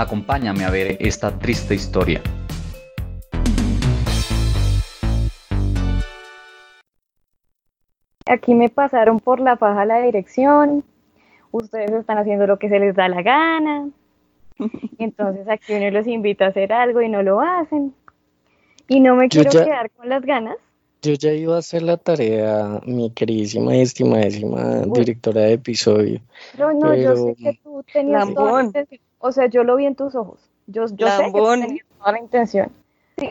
Acompáñame a ver esta triste historia. Aquí me pasaron por la faja la dirección, ustedes están haciendo lo que se les da la gana, entonces aquí uno los invita a hacer algo y no lo hacen. Y no me quiero quedar con las ganas. Yo ya iba a hacer la tarea, mi queridísima y estimadísima directora de episodio. No, no, yo sé que tú tenías intención. O sea, yo lo vi en tus ojos. Yo, yo sé que tenías toda la intención.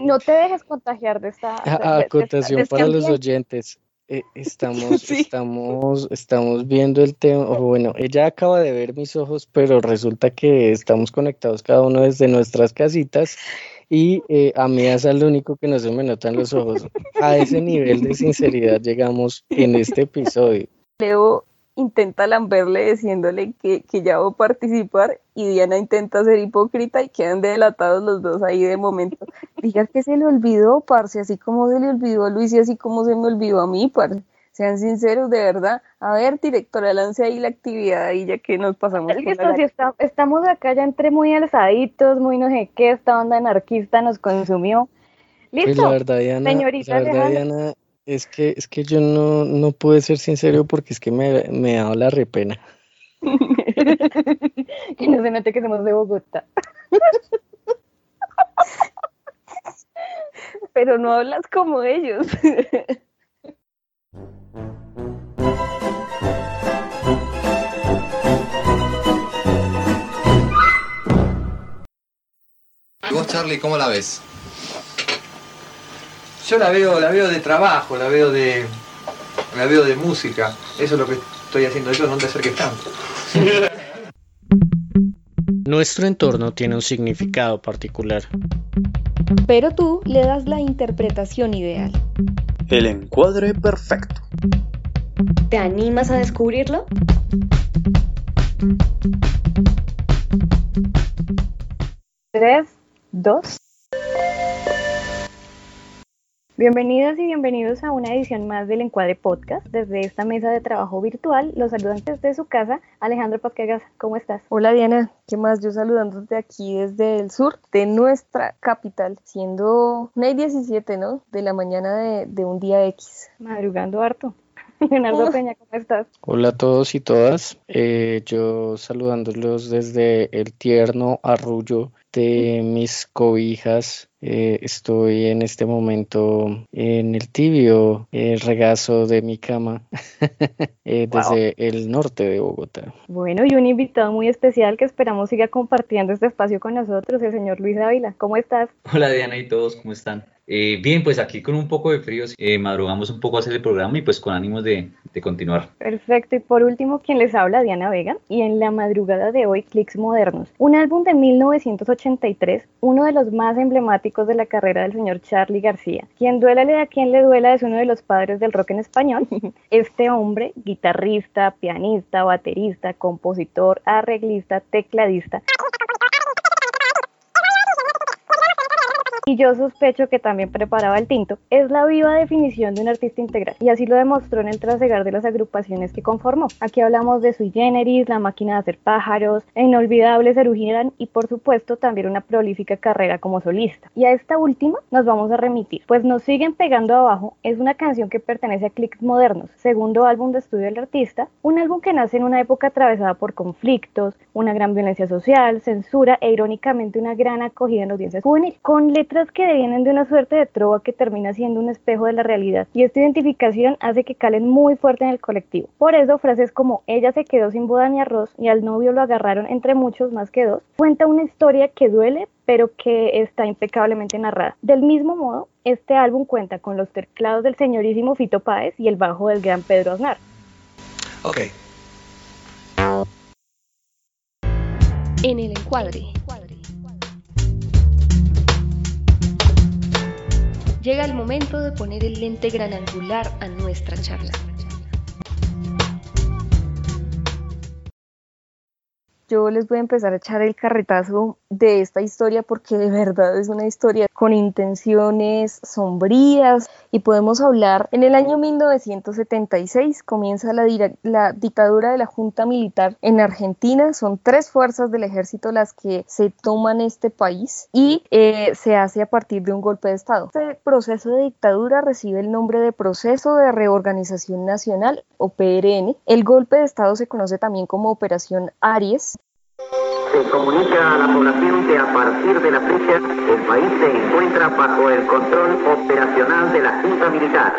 no te dejes contagiar de esta. acotación para los oyentes. Eh, estamos, estamos, estamos viendo el tema. bueno, ella acaba de ver mis ojos, pero resulta que estamos conectados cada uno desde nuestras casitas y eh, a mí es lo único que no se me notan los ojos. A ese nivel de sinceridad llegamos en este episodio. Leo intenta lamberle diciéndole que, que, ya va a participar y Diana intenta ser hipócrita y quedan delatados los dos ahí de momento. Diga que se le olvidó, parce, así como se le olvidó a Luis y así como se me olvidó a mí, parce. Sean sinceros, de verdad. A ver, directora, lance ahí la actividad ahí ya que nos pasamos. estamos acá ya entre muy alzaditos, muy no sé qué, esta onda anarquista nos consumió. Pues Listo, la verdad, Diana, señorita Diana, es que, es que yo no, no pude ser sincero porque es que me, me ha dado la repena. que no se note que somos de Bogotá. Pero no hablas como ellos. ¿Y vos, Charlie, cómo la ves? Yo la veo, la veo de trabajo, la veo de, la veo de música. Eso es lo que estoy haciendo yo, no te acerques tanto. Nuestro entorno tiene un significado particular. Pero tú le das la interpretación ideal. El encuadre perfecto. ¿Te animas a descubrirlo? Tres, dos. Bienvenidos y bienvenidos a una edición más del Encuadre Podcast. Desde esta mesa de trabajo virtual, los saludantes de su casa, Alejandro Pasquegas, ¿cómo estás? Hola Diana, ¿qué más? Yo saludándote aquí desde el sur de nuestra capital, siendo 9 y 17, ¿no? De la mañana de, de un día X. Madrugando harto. Leonardo Peña, ¿cómo estás? Hola a todos y todas. Eh, yo saludándolos desde el tierno arrullo de mis cobijas. Eh, estoy en este momento en el tibio regazo de mi cama eh, desde el norte de Bogotá. Bueno, y un invitado muy especial que esperamos siga compartiendo este espacio con nosotros, el señor Luis Ávila. ¿Cómo estás? Hola Diana y todos, ¿cómo están? Eh, bien, pues aquí con un poco de frío, eh, madrugamos un poco a hacer el programa y pues con ánimos de, de, continuar. Perfecto, y por último, quien les habla, Diana Vega, y en la madrugada de hoy, Clicks Modernos, un álbum de 1983, uno de los más emblemáticos de la carrera del señor Charlie García. Quien duélale a quien le duela es uno de los padres del rock en español. Este hombre, guitarrista, pianista, baterista, compositor, arreglista, tecladista, y yo sospecho que también preparaba el tinto, es la viva definición de un artista integral, y así lo demostró en el trasegar de las agrupaciones que conformó. Aquí hablamos de Sui Generis, La Máquina de Hacer Pájaros, e Inolvidables Erugiran y por supuesto también una prolífica carrera como solista. Y a esta última nos vamos a remitir, pues nos siguen pegando abajo, es una canción que pertenece a Clicks Modernos, segundo álbum de estudio del artista, un álbum que nace en una época atravesada por conflictos, una gran violencia social, censura e irónicamente una gran acogida en audiencias juvenil, con letras que devienen de una suerte de trova que termina siendo un espejo de la realidad y esta identificación hace que calen muy fuerte en el colectivo. Por eso frases como ella se quedó sin boda ni arroz y al novio lo agarraron entre muchos más que dos, cuenta una historia que duele pero que está impecablemente narrada. Del mismo modo, este álbum cuenta con los teclados del señorísimo Fito Páez y el bajo del gran Pedro Aznar. Ok. En el encuadre. Llega el momento de poner el lente gran angular a nuestra charla. Yo les voy a empezar a echar el carretazo de esta historia porque de verdad es una historia con intenciones sombrías y podemos hablar, en el año 1976 comienza la, dictadura de la Junta Militar en Argentina, son tres fuerzas del ejército las que se toman este país y eh, se hace a partir de un golpe de Estado. Este proceso de dictadura recibe el nombre de Proceso de Reorganización Nacional o PRN. El golpe de Estado se conoce también como Operación Aries se comunica a la población que a partir de la fecha el país se encuentra bajo el control operacional de la Junta Militar.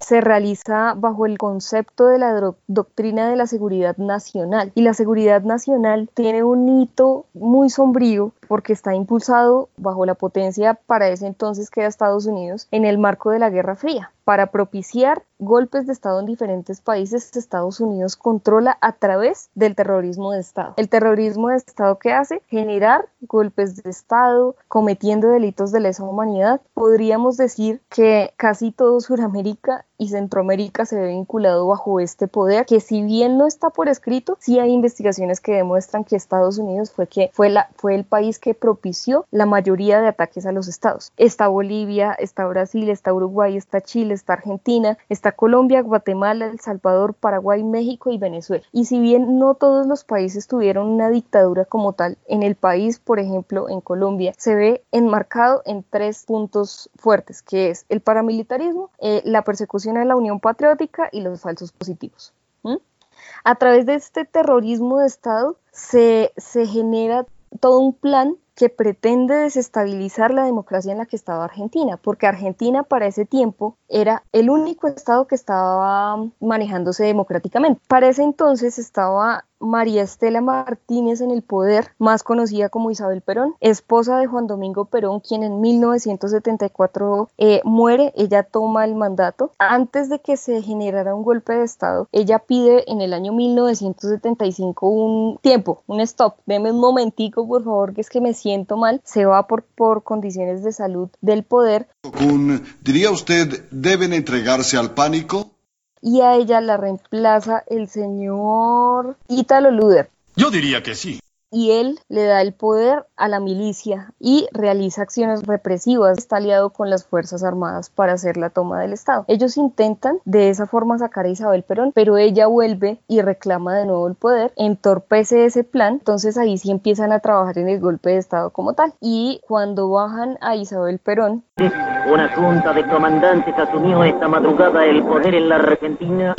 Se realiza bajo el concepto de la doctrina de la seguridad nacional y la seguridad nacional tiene un hito muy sombrío porque está impulsado bajo la potencia para ese entonces que era Estados Unidos en el marco de la Guerra Fría. Para propiciar golpes de Estado en diferentes países, Estados Unidos controla a través del terrorismo de Estado. El terrorismo de Estado que hace generar golpes de Estado, cometiendo delitos de lesa humanidad. Podríamos decir que casi todo Sudamérica y Centroamérica se ve vinculado bajo este poder, que si bien no está por escrito, sí hay investigaciones que demuestran que Estados Unidos fue, que fue, la, fue el país que propició la mayoría de ataques a los estados. Está Bolivia, está Brasil, está Uruguay, está Chile, está Argentina, está Colombia, Guatemala, El Salvador, Paraguay, México y Venezuela. Y si bien no todos los países tuvieron una dictadura como tal, en el país, por ejemplo, en Colombia, se ve enmarcado en tres puntos fuertes, que es el paramilitarismo, eh, la persecución a la Unión Patriótica y los falsos positivos. A través de este terrorismo de Estado se, se genera todo un plan que pretende desestabilizar la democracia en la que estaba Argentina, porque Argentina para ese tiempo era el único estado que estaba manejándose democráticamente. Para ese entonces estaba María Estela Martínez en el poder, más conocida como Isabel Perón, esposa de Juan Domingo Perón, quien en 1974 eh, muere, ella toma el mandato. Antes de que se generara un golpe de Estado, ella pide en el año 1975 un tiempo, un stop, deme un momentico por favor, que es que me siento mal, se va por, por condiciones de salud del poder. ¿Diría usted, deben entregarse al pánico? y a ella la reemplaza el señor Ítalo Luder. Yo diría que sí y él le da el poder a la milicia y realiza acciones represivas. Está aliado con las Fuerzas Armadas para hacer la toma del Estado. Ellos intentan de esa forma sacar a Isabel Perón, pero ella vuelve y reclama de nuevo el poder, entorpece ese plan, entonces ahí sí empiezan a trabajar en el golpe de Estado como tal. Y cuando bajan a Isabel Perón... Una junta de comandantes asumió esta madrugada el poder en la Argentina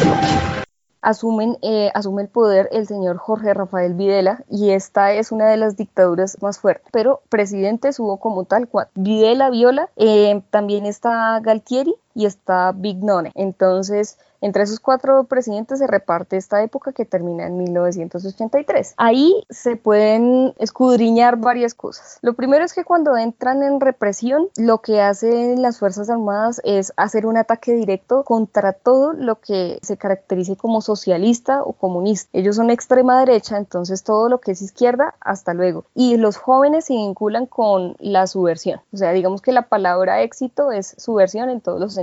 asumen, eh, asume el poder el señor Jorge Rafael Videla y esta es una de las dictaduras más fuertes. Pero presidentes hubo como tal cual. Videla, Viola, eh, también está Galtieri y está Bignone. Entonces, entre esos cuatro presidentes se reparte esta época que termina en 1983. Ahí se pueden escudriñar varias cosas. Lo primero es que cuando entran en represión, lo que hacen las Fuerzas Armadas es hacer un ataque directo contra todo lo que se caracterice como socialista o comunista. Ellos son extrema derecha, entonces todo lo que es izquierda, hasta luego. Y los jóvenes se vinculan con la subversión. O sea, digamos que la palabra éxito es subversión en todos los sentidos.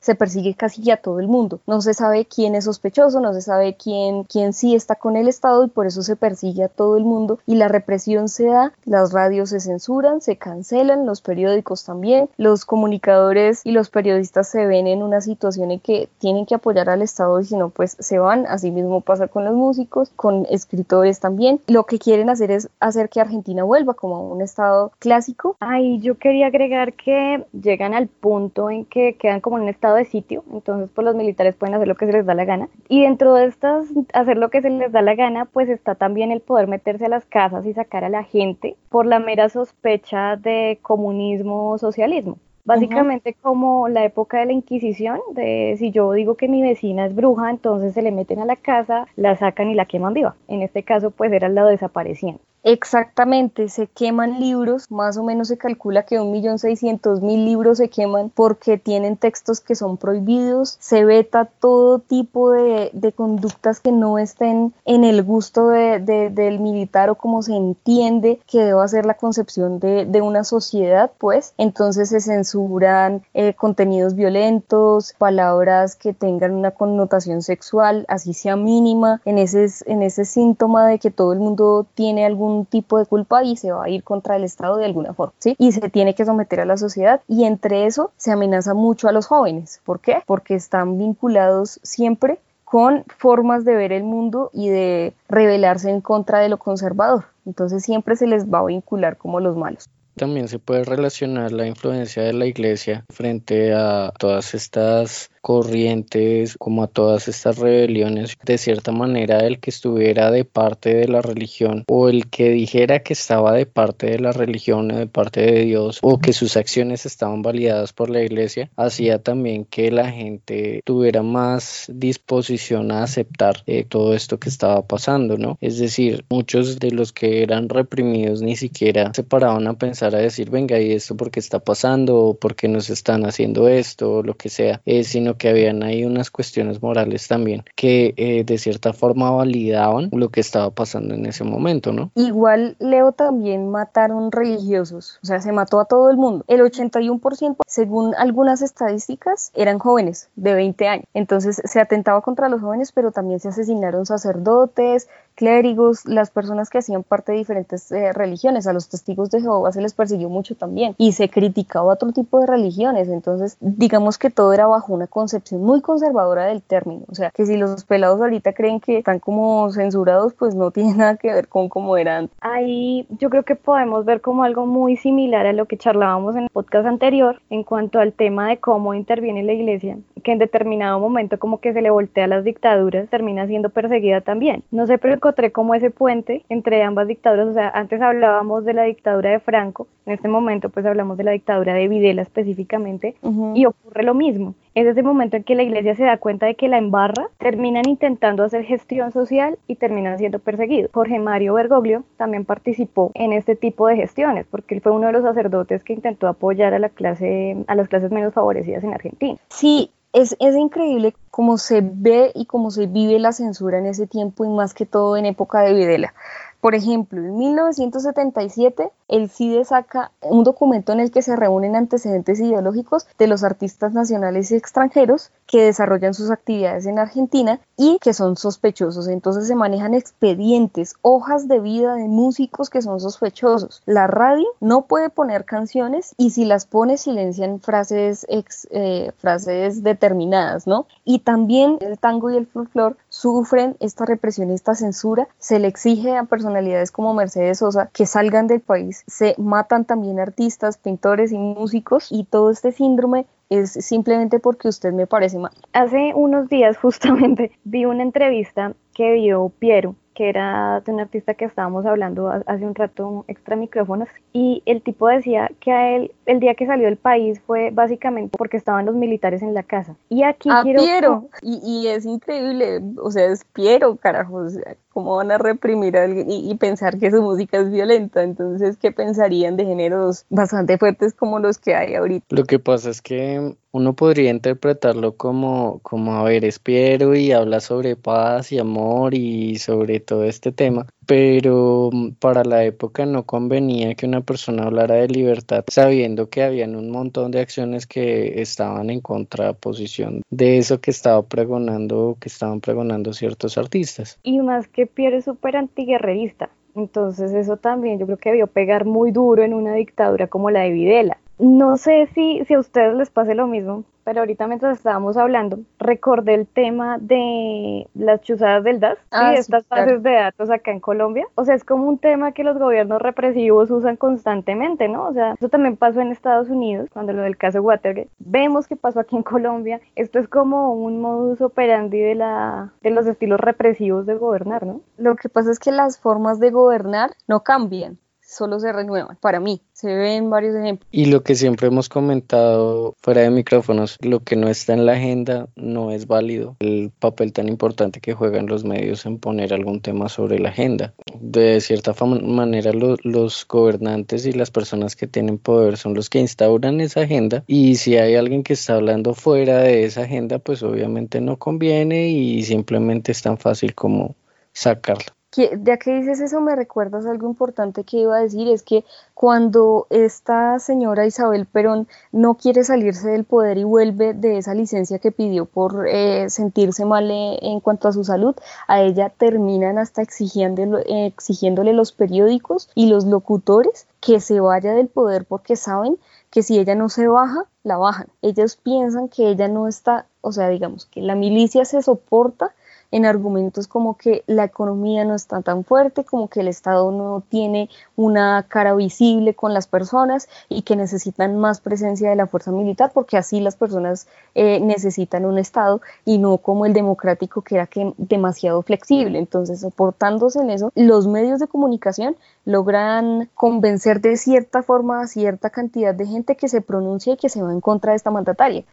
Se persigue casi a todo el mundo. No se sabe quién es sospechoso, no se sabe quién, quién sí está con el Estado y por eso se persigue a todo el mundo y la represión se da, las radios se censuran, se cancelan, los periódicos también, los comunicadores y los periodistas se ven en una situación en que tienen que apoyar al Estado y si no pues se van, así mismo pasa con los músicos, con escritores también. Lo que quieren hacer es hacer que Argentina vuelva como un Estado clásico. Ay, yo quería agregar que llegan al punto en que quedan como en un estado de sitio, entonces pues los militares pueden hacer lo que se les da la gana. Y dentro de estas, hacer lo que se les da la gana, pues está también el poder meterse a las casas y sacar a la gente por la mera sospecha de comunismo o socialismo. Básicamente como la época de la Inquisición, de si yo digo que mi vecina es bruja, entonces se le meten a la casa, la sacan y la queman viva. En este caso pues era la desapareciendo. Exactamente, se queman libros, más o menos se calcula que un millón seiscientos mil libros se queman porque tienen textos que son prohibidos, se veta todo tipo de, conductas que no estén en el gusto del militar o como se entiende que deba ser la concepción de, una sociedad, pues. Entonces se censuran eh, contenidos violentos, palabras que tengan una connotación sexual, así sea mínima, en ese, en ese síntoma de que todo el mundo tiene algún tipo de culpa y se va a ir contra el Estado de alguna forma, ¿sí? Y se tiene que someter a la sociedad y entre eso se amenaza mucho a los jóvenes. ¿Por qué? Porque están vinculados siempre con formas de ver el mundo y de rebelarse en contra de lo conservador. Entonces siempre se les va a vincular como los malos. También se puede relacionar la influencia de la iglesia frente a todas estas corrientes, como a todas estas rebeliones, de cierta manera el que estuviera de parte de la religión o el que dijera que estaba de parte de la religión o de parte de Dios o que sus acciones estaban validadas por la iglesia, hacía también que la gente tuviera más disposición a aceptar eh, todo esto que estaba pasando, ¿no? Es decir, muchos de los que eran reprimidos ni siquiera se paraban a pensar a decir, venga, ¿y esto por qué está pasando? ¿O por qué nos están haciendo esto? O lo que sea, eh, sino que habían ahí unas cuestiones morales también que eh, de cierta forma validaban lo que estaba pasando en ese momento, ¿no? Igual Leo también mataron religiosos, o sea, se mató a todo el mundo. El 81%, según algunas estadísticas, eran jóvenes de 20 años. Entonces se atentaba contra los jóvenes, pero también se asesinaron sacerdotes, clérigos, las personas que hacían parte de diferentes eh, religiones, a los testigos de Jehová se les persiguió mucho también y se criticaba otro tipo de religiones, entonces digamos que todo era bajo una concepción muy conservadora del término, o sea que si los pelados ahorita creen que están como censurados, pues no tiene nada que ver con cómo eran. Ahí yo creo que podemos ver como algo muy similar a lo que charlábamos en el podcast anterior en cuanto al tema de cómo interviene la iglesia, que en determinado momento como que se le voltea a las dictaduras, termina siendo perseguida también. No sé, pero encontré como ese puente entre ambas dictaduras, o sea, antes hablábamos de la dictadura de Franco, en este momento pues hablamos de la dictadura de Videla específicamente, y ocurre lo mismo. Es ese momento en que la iglesia se da cuenta de que la embarra, terminan intentando hacer gestión social y terminan siendo perseguidos. Jorge Mario Bergoglio también participó en este tipo de gestiones, porque él fue uno de los sacerdotes que intentó apoyar a la clase, a las clases menos favorecidas en Argentina. Sí, es, es, increíble cómo se ve y cómo se vive la censura en ese tiempo y más que todo en época de Videla. Por ejemplo, en 1977 el CIDE saca un documento en el que se reúnen antecedentes ideológicos de los artistas nacionales y extranjeros que desarrollan sus actividades en Argentina y que son sospechosos. Entonces se manejan expedientes, hojas de vida de músicos que son sospechosos. La radio no puede poner canciones y si las pone silencian frases, eh, frases determinadas, ¿no? Y también el tango y el folclore sufren esta represión, esta censura. Se le exige a personalidades como Mercedes Sosa que salgan del país, se matan también artistas, pintores y músicos y todo este síndrome es simplemente porque usted me parece mal. Hace unos días justamente vi una entrevista que dio Piero que era de un artista que estábamos hablando hace un rato extra micrófonos y el tipo decía que a él el día que salió del país fue básicamente porque estaban los militares en la casa. Y aquí ah, Piero. y, y, es increíble o sea es Piero carajo cómo van a reprimir a alguien y, pensar que su música es violenta. Entonces, ¿qué pensarían de géneros bastante fuertes como los que hay ahorita? Lo que pasa es que uno podría interpretarlo como, como a ver, es Piero y habla sobre paz y amor y sobre todo este tema, pero para la época no convenía que una persona hablara de libertad sabiendo que habían un montón de acciones que estaban en contraposición de eso que estaba pregonando, que estaban pregonando ciertos artistas. Y más que Pierre es súper antiguerrerista. Entonces eso también yo creo que debió pegar muy duro en una dictadura como la de Videla. No sé si, si a ustedes les pase lo mismo, pero ahorita mientras estábamos hablando, recordé el tema de las chuzadas del DAS ah, y estas bases de datos acá en Colombia. O sea, es como un tema que los gobiernos represivos usan constantemente, ¿no? O sea, eso también pasó en Estados Unidos, cuando lo del caso Watergate. Vemos que pasó aquí en Colombia. Esto es como un modus operandi de, la, de los estilos represivos de gobernar, ¿no? Lo que pasa es que las formas de gobernar no cambian solo se renuevan, para mí, se ven varios ejemplos. Y lo que siempre hemos comentado fuera de micrófonos, lo que no está en la agenda no es válido. El papel tan importante que juegan los medios en poner algún tema sobre la agenda. De cierta manera, los gobernantes y las personas que tienen poder son los que instauran esa agenda y si hay alguien que está hablando fuera de esa agenda, pues obviamente no conviene y simplemente es tan fácil como sacarlo ya que dices eso, me recuerdas algo importante que iba a decir, es que cuando esta señora Isabel Perón no quiere salirse del poder y vuelve de esa licencia que pidió por eh, sentirse mal eh, en cuanto a su salud, a ella terminan hasta exigiéndole, exigiéndole los periódicos y los locutores que se vaya del poder porque saben que si ella no se baja, la bajan. Ellos piensan que ella no está, o sea, digamos que la milicia se soporta en argumentos como que la economía no está tan fuerte, como que el Estado no tiene una cara visible con las personas y que necesitan más presencia de la fuerza militar, porque así las personas eh, necesitan un Estado y no como el democrático que era que demasiado flexible. Entonces, soportándose en eso, los medios de comunicación logran convencer de cierta forma a cierta cantidad de gente que se pronuncia y que se va en contra de esta mandataria.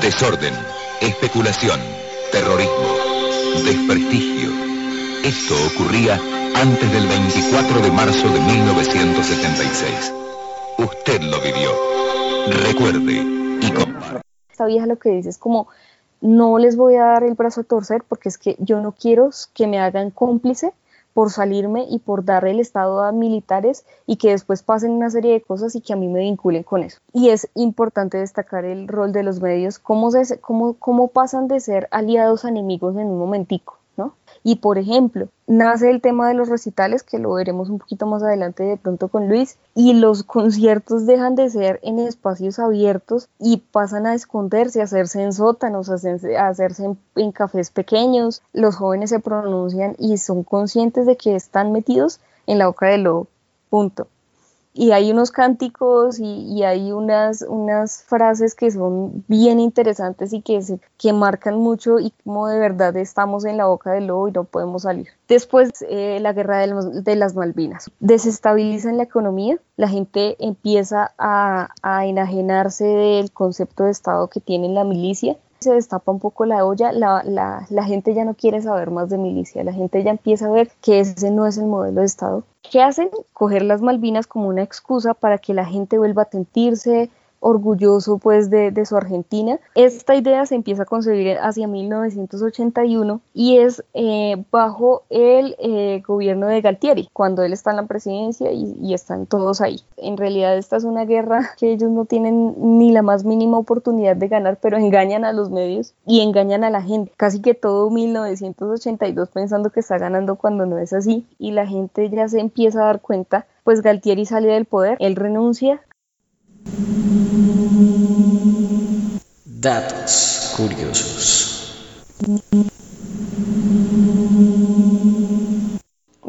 Desorden, especulación terrorismo, desprestigio. Esto ocurría antes del 24 de marzo de 1976. Usted lo vivió. Recuerde y comparte. Esta vieja lo que dice es como, no les voy a dar el brazo a torcer porque es que yo no quiero que me hagan cómplice por salirme y por dar el Estado a militares y que después pasen una serie de cosas y que a mí me vinculen con eso. Y es importante destacar el rol de los medios, cómo, se, cómo, cómo pasan de ser aliados a enemigos en un momentico. Y por ejemplo, nace el tema de los recitales, que lo veremos un poquito más adelante de pronto con Luis, y los conciertos dejan de ser en espacios abiertos y pasan a esconderse, a hacerse en sótanos, a hacerse, en, cafés pequeños. Los jóvenes se pronuncian y son conscientes de que están metidos en la boca del lobo. Punto y hay unos cánticos y, hay unas, unas frases que son bien interesantes y que, que marcan mucho y como de verdad estamos en la boca del lobo y no podemos salir. Después, eh, la guerra de, de, las Malvinas. Desestabilizan la economía, la gente empieza a, a enajenarse del concepto de Estado que tiene la milicia se destapa un poco la olla, la, la, gente ya no quiere saber más de milicia, la gente ya empieza a ver que ese no es el modelo de Estado. ¿Qué hacen? Coger las Malvinas como una excusa para que la gente vuelva a sentirse orgulloso pues de, su Argentina. Esta idea se empieza a concebir hacia 1981 y es eh, bajo el eh, gobierno de Galtieri, cuando él está en la presidencia y, y, están todos ahí. En realidad esta es una guerra que ellos no tienen ni la más mínima oportunidad de ganar, pero engañan a los medios y engañan a la gente. Casi que todo 1982 pensando que está ganando cuando no es así y la gente ya se empieza a dar cuenta pues Galtieri sale del poder, él renuncia, Datos curiosos.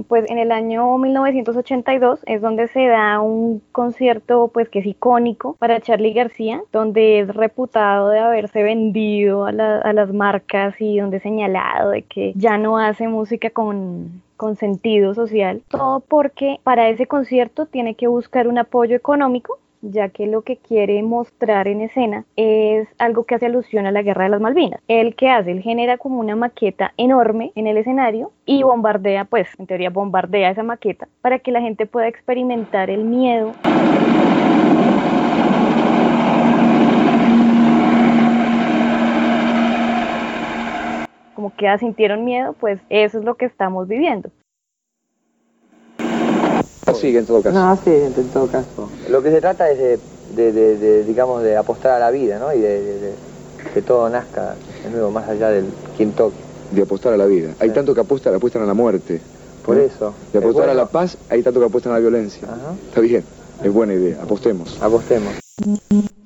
Pues en el año 1982 es donde se da un concierto pues que es icónico para Charlie García, donde es reputado de haberse vendido a, las marcas y donde es señalado de que ya no hace música con con sentido social, todo porque para ese concierto tiene que buscar un apoyo económico ya que lo que quiere mostrar en escena es algo que hace alusión a la guerra de las Malvinas. El que hace, él genera como una maqueta enorme en el escenario y bombardea, pues en teoría bombardea esa maqueta para que la gente pueda experimentar el miedo. Como que sintieron miedo, pues eso es lo que estamos viviendo. Sigue en todo caso. No, sí, en todo caso. Lo que se trata es de, digamos, de apostar a la vida, ¿no? Y de, que todo nazca de nuevo, más allá del quien toque. De apostar a la vida. Hay tanto que apuestan, apuestan a la muerte. Por eso. De apostar a la paz, hay tanto que apuestan a la violencia. Está bien, es buena idea, apostemos. Apostemos.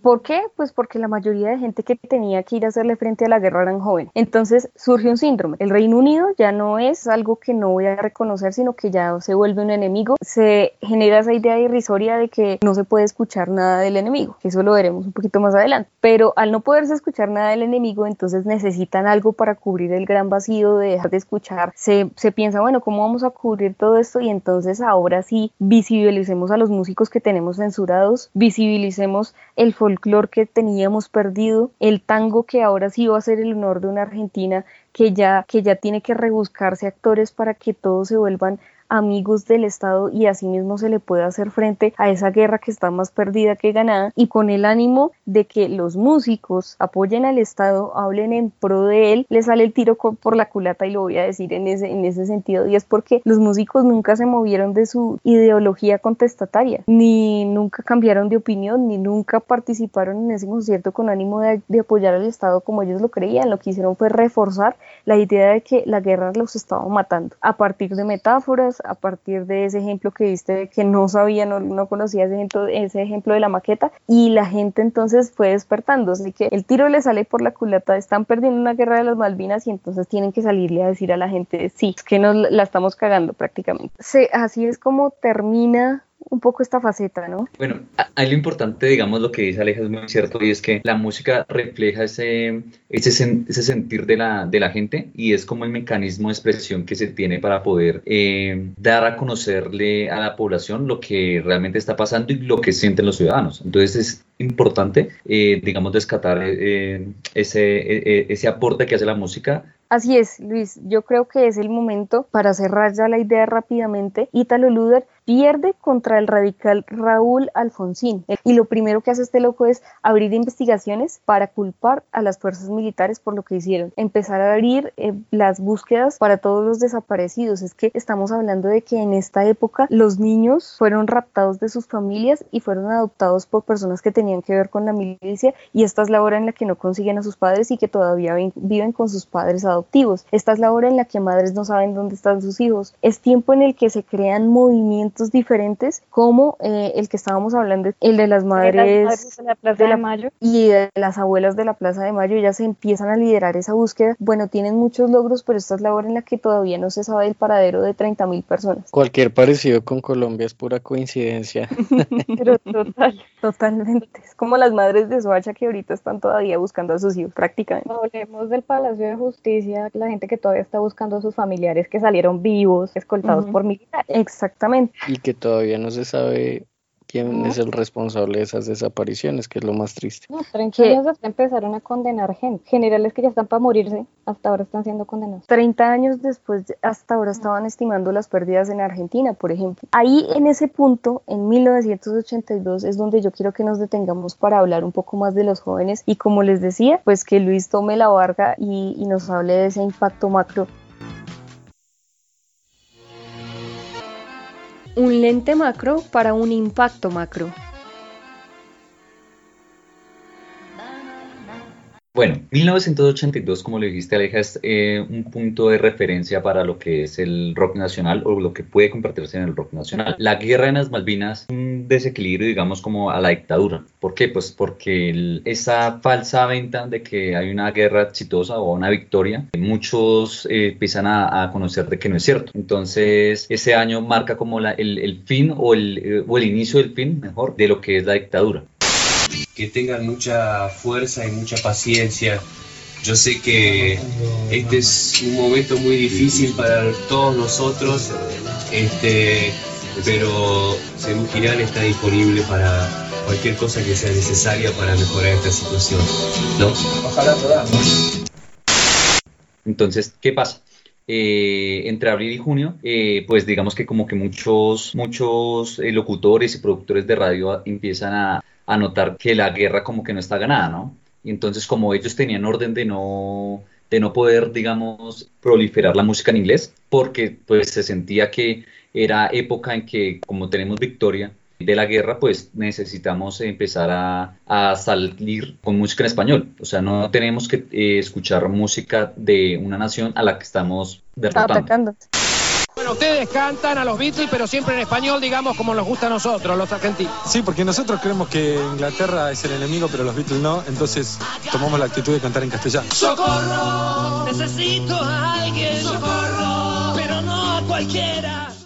¿Por qué? Pues porque la mayoría de gente que tenía que ir a hacerle frente a la guerra eran jóvenes. Entonces surge un síndrome. El Reino Unido ya no es algo que no voy a reconocer, sino que ya se vuelve un enemigo. Se genera esa idea irrisoria de que no se puede escuchar nada del enemigo. Eso lo veremos un poquito más adelante. Pero al no poderse escuchar nada del enemigo, entonces necesitan algo para cubrir el gran vacío de dejar de escuchar. Se, se piensa, bueno, ¿cómo vamos a cubrir todo esto? Y entonces ahora sí visibilicemos a los músicos que tenemos censurados, visibilicemos el folclore que teníamos perdido, el tango que ahora sí va a ser el honor de una Argentina que ya, que ya tiene que rebuscarse actores para que todos se vuelvan amigos del Estado y asimismo se le puede hacer frente a esa guerra que está más perdida que ganada y con el ánimo de que los músicos apoyen al Estado, hablen en pro de él, le sale el tiro por la culata y lo voy a decir en ese, en ese sentido y es porque los músicos nunca se movieron de su ideología contestataria, ni nunca cambiaron de opinión, ni nunca participaron en ese concierto con ánimo de, de apoyar al Estado como ellos lo creían, lo que hicieron fue reforzar la idea de que la guerra los estaba matando a partir de metáforas, a partir de ese ejemplo que viste que no sabía, no, no conocía ese ejemplo, de la maqueta y la gente entonces fue despertando, así que el tiro le sale por la culata, están perdiendo una guerra de las Malvinas y entonces tienen que salirle a decir a la gente, sí, es que nos la estamos cagando prácticamente. así es como termina un poco esta faceta, ¿no? Bueno, hay lo importante, digamos, lo que dice Aleja es muy cierto, y es que la música refleja ese, ese, ese sentir de la, de la gente y es como el mecanismo de expresión que se tiene para poder eh, dar a conocerle a la población lo que realmente está pasando y lo que sienten los ciudadanos. Entonces es importante, eh, digamos, descatar eh, ese, ese aporte que hace la música Así es, Luis. Yo creo que es el momento para cerrar ya la idea rápidamente. Ítalo Luder pierde contra el radical Raúl Alfonsín. Y lo primero que hace este loco es abrir investigaciones para culpar a las fuerzas militares por lo que hicieron. Empezar a abrir eh, las búsquedas para todos los desaparecidos. Es que estamos hablando de que en esta época los niños fueron raptados de sus familias y fueron adoptados por personas que tenían que ver con la milicia y esta es la hora en la que no consiguen a sus padres y que todavía viven con sus padres adoptados adoptivos. Esta es la hora en la que madres no saben dónde están sus hijos. Es tiempo en el que se crean movimientos diferentes como eh, el que estábamos hablando, el de las madres, de la Plaza de, Mayo y de las abuelas de la Plaza de Mayo. Ellas empiezan a liderar esa búsqueda. Bueno, tienen muchos logros, pero esta es la hora en la que todavía no se sabe el paradero de 30 mil personas. Cualquier parecido con Colombia es pura coincidencia. pero total, totalmente. Es como las madres de Soacha que ahorita están todavía buscando a sus hijos, prácticamente. Hablemos del Palacio de Justicia la gente que todavía está buscando a sus familiares que salieron vivos, escoltados por militares. Exactamente. Y que todavía no se sabe quién es el responsable de esas desapariciones, que es lo más triste. No, 30 años hasta empezaron a condenar gente. Generales que ya están para morirse, hasta ahora están siendo condenados. 30 años después, hasta ahora estaban estimando las pérdidas en Argentina, por ejemplo. Ahí en ese punto, en 1982, es donde yo quiero que nos detengamos para hablar un poco más de los jóvenes y como les decía, pues que Luis tome la barca y, y nos hable de ese impacto macro un lente macro para un impacto macro. Bueno, 1982, como le dijiste Aleja, es eh, un punto de referencia para lo que es el rock nacional o lo que puede convertirse en el rock nacional. La guerra en las Malvinas, un desequilibrio, digamos, como a la dictadura. ¿Por qué? Pues porque esa falsa venta de que hay una guerra exitosa o una victoria, muchos eh, empiezan a, conocer de que no es cierto. Entonces, ese año marca como la, el, fin o el, eh, o el inicio del fin, mejor, de lo que es la dictadura que tengan mucha fuerza y mucha paciencia. Yo sé que este es un momento muy difícil para todos nosotros, este, pero Según Girán está disponible para cualquier cosa que sea necesaria para mejorar esta situación. ¿no? Ojalá podamos. Entonces, ¿qué pasa? Eh, entre abril y junio, eh, pues digamos que como que muchos, muchos eh, locutores y productores de radio empiezan a, a notar que la guerra como que no está ganada, ¿no? Y entonces como ellos tenían orden de no, de no poder, digamos, proliferar la música en inglés, porque pues se sentía que era época en que como tenemos victoria de la guerra, pues necesitamos empezar a, salir con música en español. O sea, no tenemos que eh, escuchar música de una nación a la que estamos derrotando. Bueno, ustedes cantan a los Beatles, pero siempre en español, digamos, como nos gusta a nosotros, los argentinos. Sí, porque nosotros creemos que Inglaterra es el enemigo, pero los Beatles no, entonces tomamos la actitud de cantar en castellano. ¡Socorro! Necesito a alguien. ¡Socorro! Pero no a cualquiera.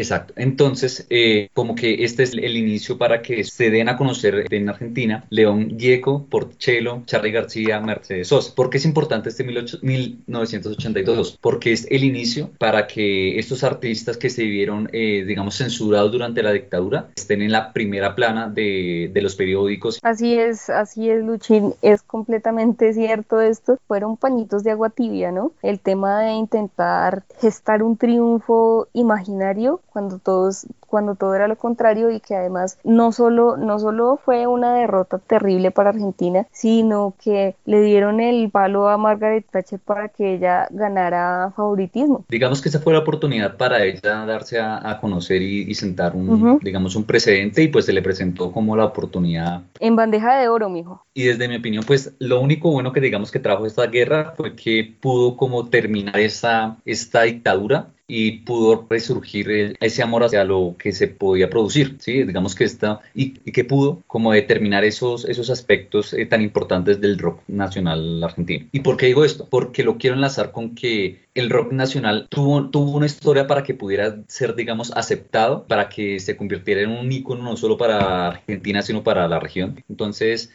Exacto. Entonces, eh, como que este es el inicio para que se den a conocer en Argentina León Gieco, Porchelo, Charly García, Mercedes Sosa. ¿Por qué es importante este 1982? Porque es el inicio para que estos artistas que se vieron, eh, digamos, censurados durante la dictadura estén en la primera plana de, de los periódicos. Así es, así es, Luchín. Es completamente cierto esto. Fueron pañitos de agua tibia, ¿no? El tema de intentar gestar un triunfo imaginario cuando todos cuando todo era lo contrario y que además no solo no solo fue una derrota terrible para Argentina sino que le dieron el palo a Margaret Thatcher para que ella ganara favoritismo. Digamos que esa fue la oportunidad para ella darse a, conocer y, sentar un digamos un precedente y pues se le presentó como la oportunidad. En bandeja de oro mijo. Y desde mi opinión pues lo único bueno que digamos que trajo esta guerra fue que pudo como terminar esa esta dictadura y pudo resurgir ese amor hacia lo que se podía producir, ¿sí? Digamos que está, y, que pudo como determinar esos, esos aspectos eh, tan importantes del rock nacional argentino. ¿Y por qué digo esto? Porque lo quiero enlazar con que el rock nacional tuvo, tuvo una historia para que pudiera ser, digamos, aceptado, para que se convirtiera en un ícono no solo para Argentina, sino para la región. Entonces,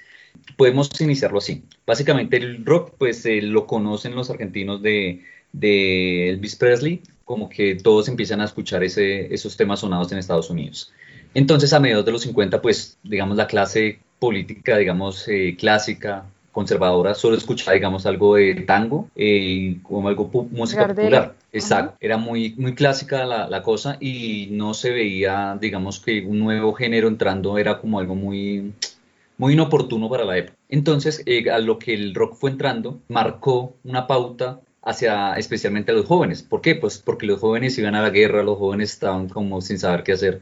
podemos iniciarlo así. Básicamente el rock, pues eh, lo conocen los argentinos de, de Elvis Presley, como que todos empiezan a escuchar ese, esos temas sonados en Estados Unidos. Entonces, a mediados de los 50, pues, digamos, la clase política, digamos, eh, clásica, conservadora, solo escuchaba, digamos, algo de tango, eh, como algo música popular. Exacto, era muy, muy clásica la, la, cosa y no se veía, digamos, que un nuevo género entrando era como algo muy, muy inoportuno para la época. Entonces, eh, a lo que el rock fue entrando, marcó una pauta hacia especialmente a los jóvenes. ¿Por qué? Pues porque los jóvenes iban a la guerra, los jóvenes estaban como sin saber qué hacer.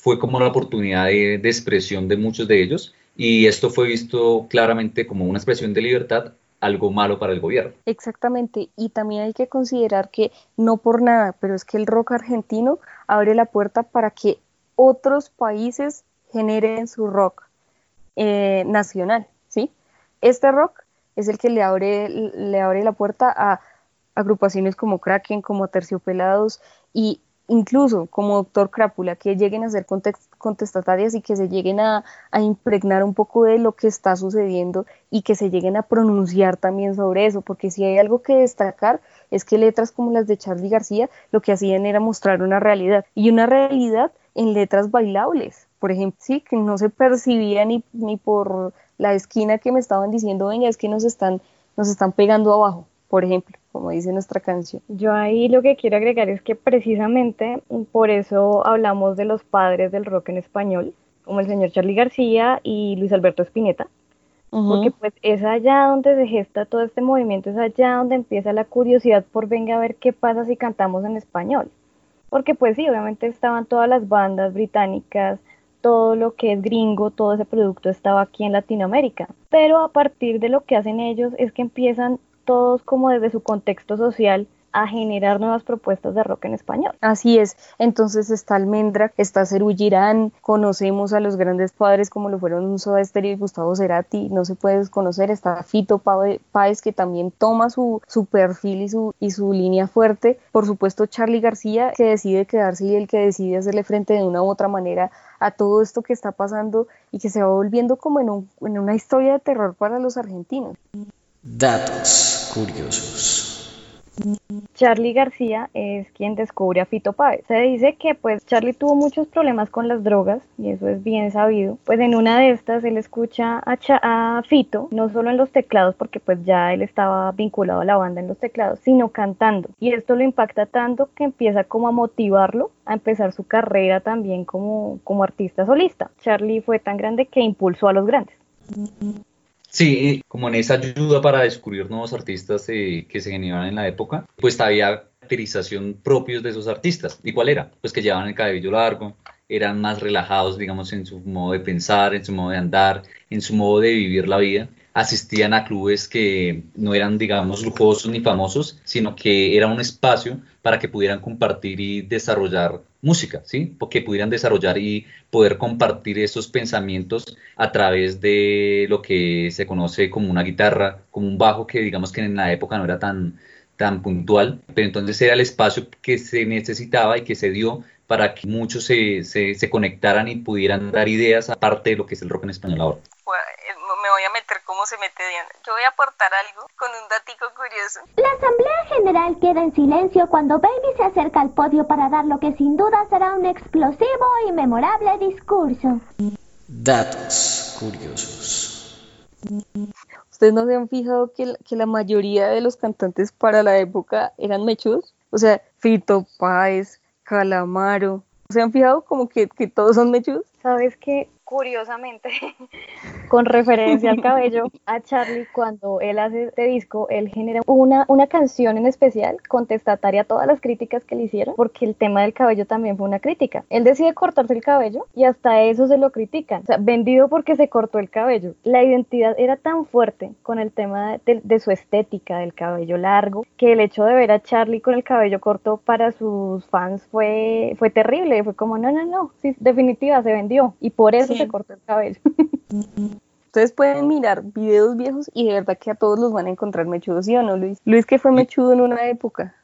Fue como la oportunidad de, expresión de muchos de ellos y esto fue visto claramente como una expresión de libertad algo malo para el gobierno. Exactamente, y también hay que considerar que no por nada, pero es que el rock argentino abre la puerta para que otros países generen su rock eh, nacional, ¿sí? Este rock es el que le abre, le abre la puerta a agrupaciones como Kraken, como Terciopelados y incluso como Doctor Crápula, que lleguen a ser contestatarias y que se lleguen a, impregnar un poco de lo que está sucediendo y que se lleguen a pronunciar también sobre eso, porque si hay algo que destacar es que letras como las de Charlie García lo que hacían era mostrar una realidad y una realidad en letras bailables, por ejemplo, sí, que no se percibía ni, ni por la esquina que me estaban diciendo, venga, es que nos están, nos están pegando abajo por ejemplo, como dice nuestra canción. Yo ahí lo que quiero agregar es que precisamente por eso hablamos de los padres del rock en español, como el señor Charlie García y Luis Alberto Spinetta, porque pues es allá donde se gesta todo este movimiento, es allá donde empieza la curiosidad por venga a ver qué pasa si cantamos en español. Porque pues sí, obviamente estaban todas las bandas británicas, todo lo que es gringo, todo ese producto estaba aquí en Latinoamérica. Pero a partir de lo que hacen ellos es que empiezan todos como desde su contexto social a generar nuevas propuestas de rock en español. Así es, entonces está Almendra, está Cerú Girán, conocemos a los grandes padres como lo fueron Soda Stereo y Gustavo Cerati, no se puede desconocer, está Fito Páez que también toma su, su perfil y su, y su línea fuerte, por supuesto Charlie García que decide quedarse y el que decide hacerle frente de una u otra manera a todo esto que está pasando y que se va volviendo como en, un, en una historia de terror para los argentinos. Datos curiosos. Charlie García es quien descubre a Fito Páez. Se dice que pues Charlie tuvo muchos problemas con las drogas y eso es bien sabido. Pues en una de estas él escucha a, a, Fito, no solo en los teclados porque pues ya él estaba vinculado a la banda en los teclados, sino cantando. Y esto lo impacta tanto que empieza como a motivarlo a empezar su carrera también como, como artista solista. Charlie fue tan grande que impulsó a los grandes. Sí, como en esa ayuda para descubrir nuevos artistas eh, que se generaban en la época, pues había caracterización propios de esos artistas. ¿Y cuál era? Pues que llevaban el cabello largo, eran más relajados, digamos, en su modo de pensar, en su modo de andar, en su modo de vivir la vida. asistían a clubes que no eran, digamos, lujosos ni famosos, sino que era un espacio para que pudieran compartir y desarrollar música, ¿sí? Porque pudieran desarrollar y poder compartir esos pensamientos a través de lo que se conoce como una guitarra, como un bajo que digamos que en la época no era tan, tan puntual, pero entonces era el espacio que se necesitaba y que se dio para que muchos se, se, conectaran y pudieran dar ideas aparte de lo que es el rock en español ahora me voy a meter como se mete Diana. Yo voy a aportar algo con un datico curioso. La Asamblea General queda en silencio cuando Baby se acerca al podio para dar lo que sin duda será un explosivo y memorable discurso. Datos curiosos. ¿Ustedes no se han fijado que, que la mayoría de los cantantes para la época eran mechudos? O sea, Fito Páez, Calamaro. ¿Se han fijado como que, que todos son mechudos? ¿Sabes qué? Curiosamente, con referencia al cabello, a Charlie cuando él hace este disco, él genera una, una canción en especial contestataria a todas las críticas que le hicieron, porque el tema del cabello también fue una crítica. Él decide cortarse el cabello y hasta eso se lo critican. O sea, vendido porque se cortó el cabello. La identidad era tan fuerte con el tema de, su estética, del cabello largo, que el hecho de ver a Charlie con el cabello corto para sus fans fue, fue terrible. Fue como, no, no, no, sí, definitiva, se vendió. Y por eso se cortó el cabello. Ustedes pueden mirar videos viejos y de verdad que a todos los van a encontrar mechudos, ¿sí o no, Luis? Luis que fue mechudo en una época.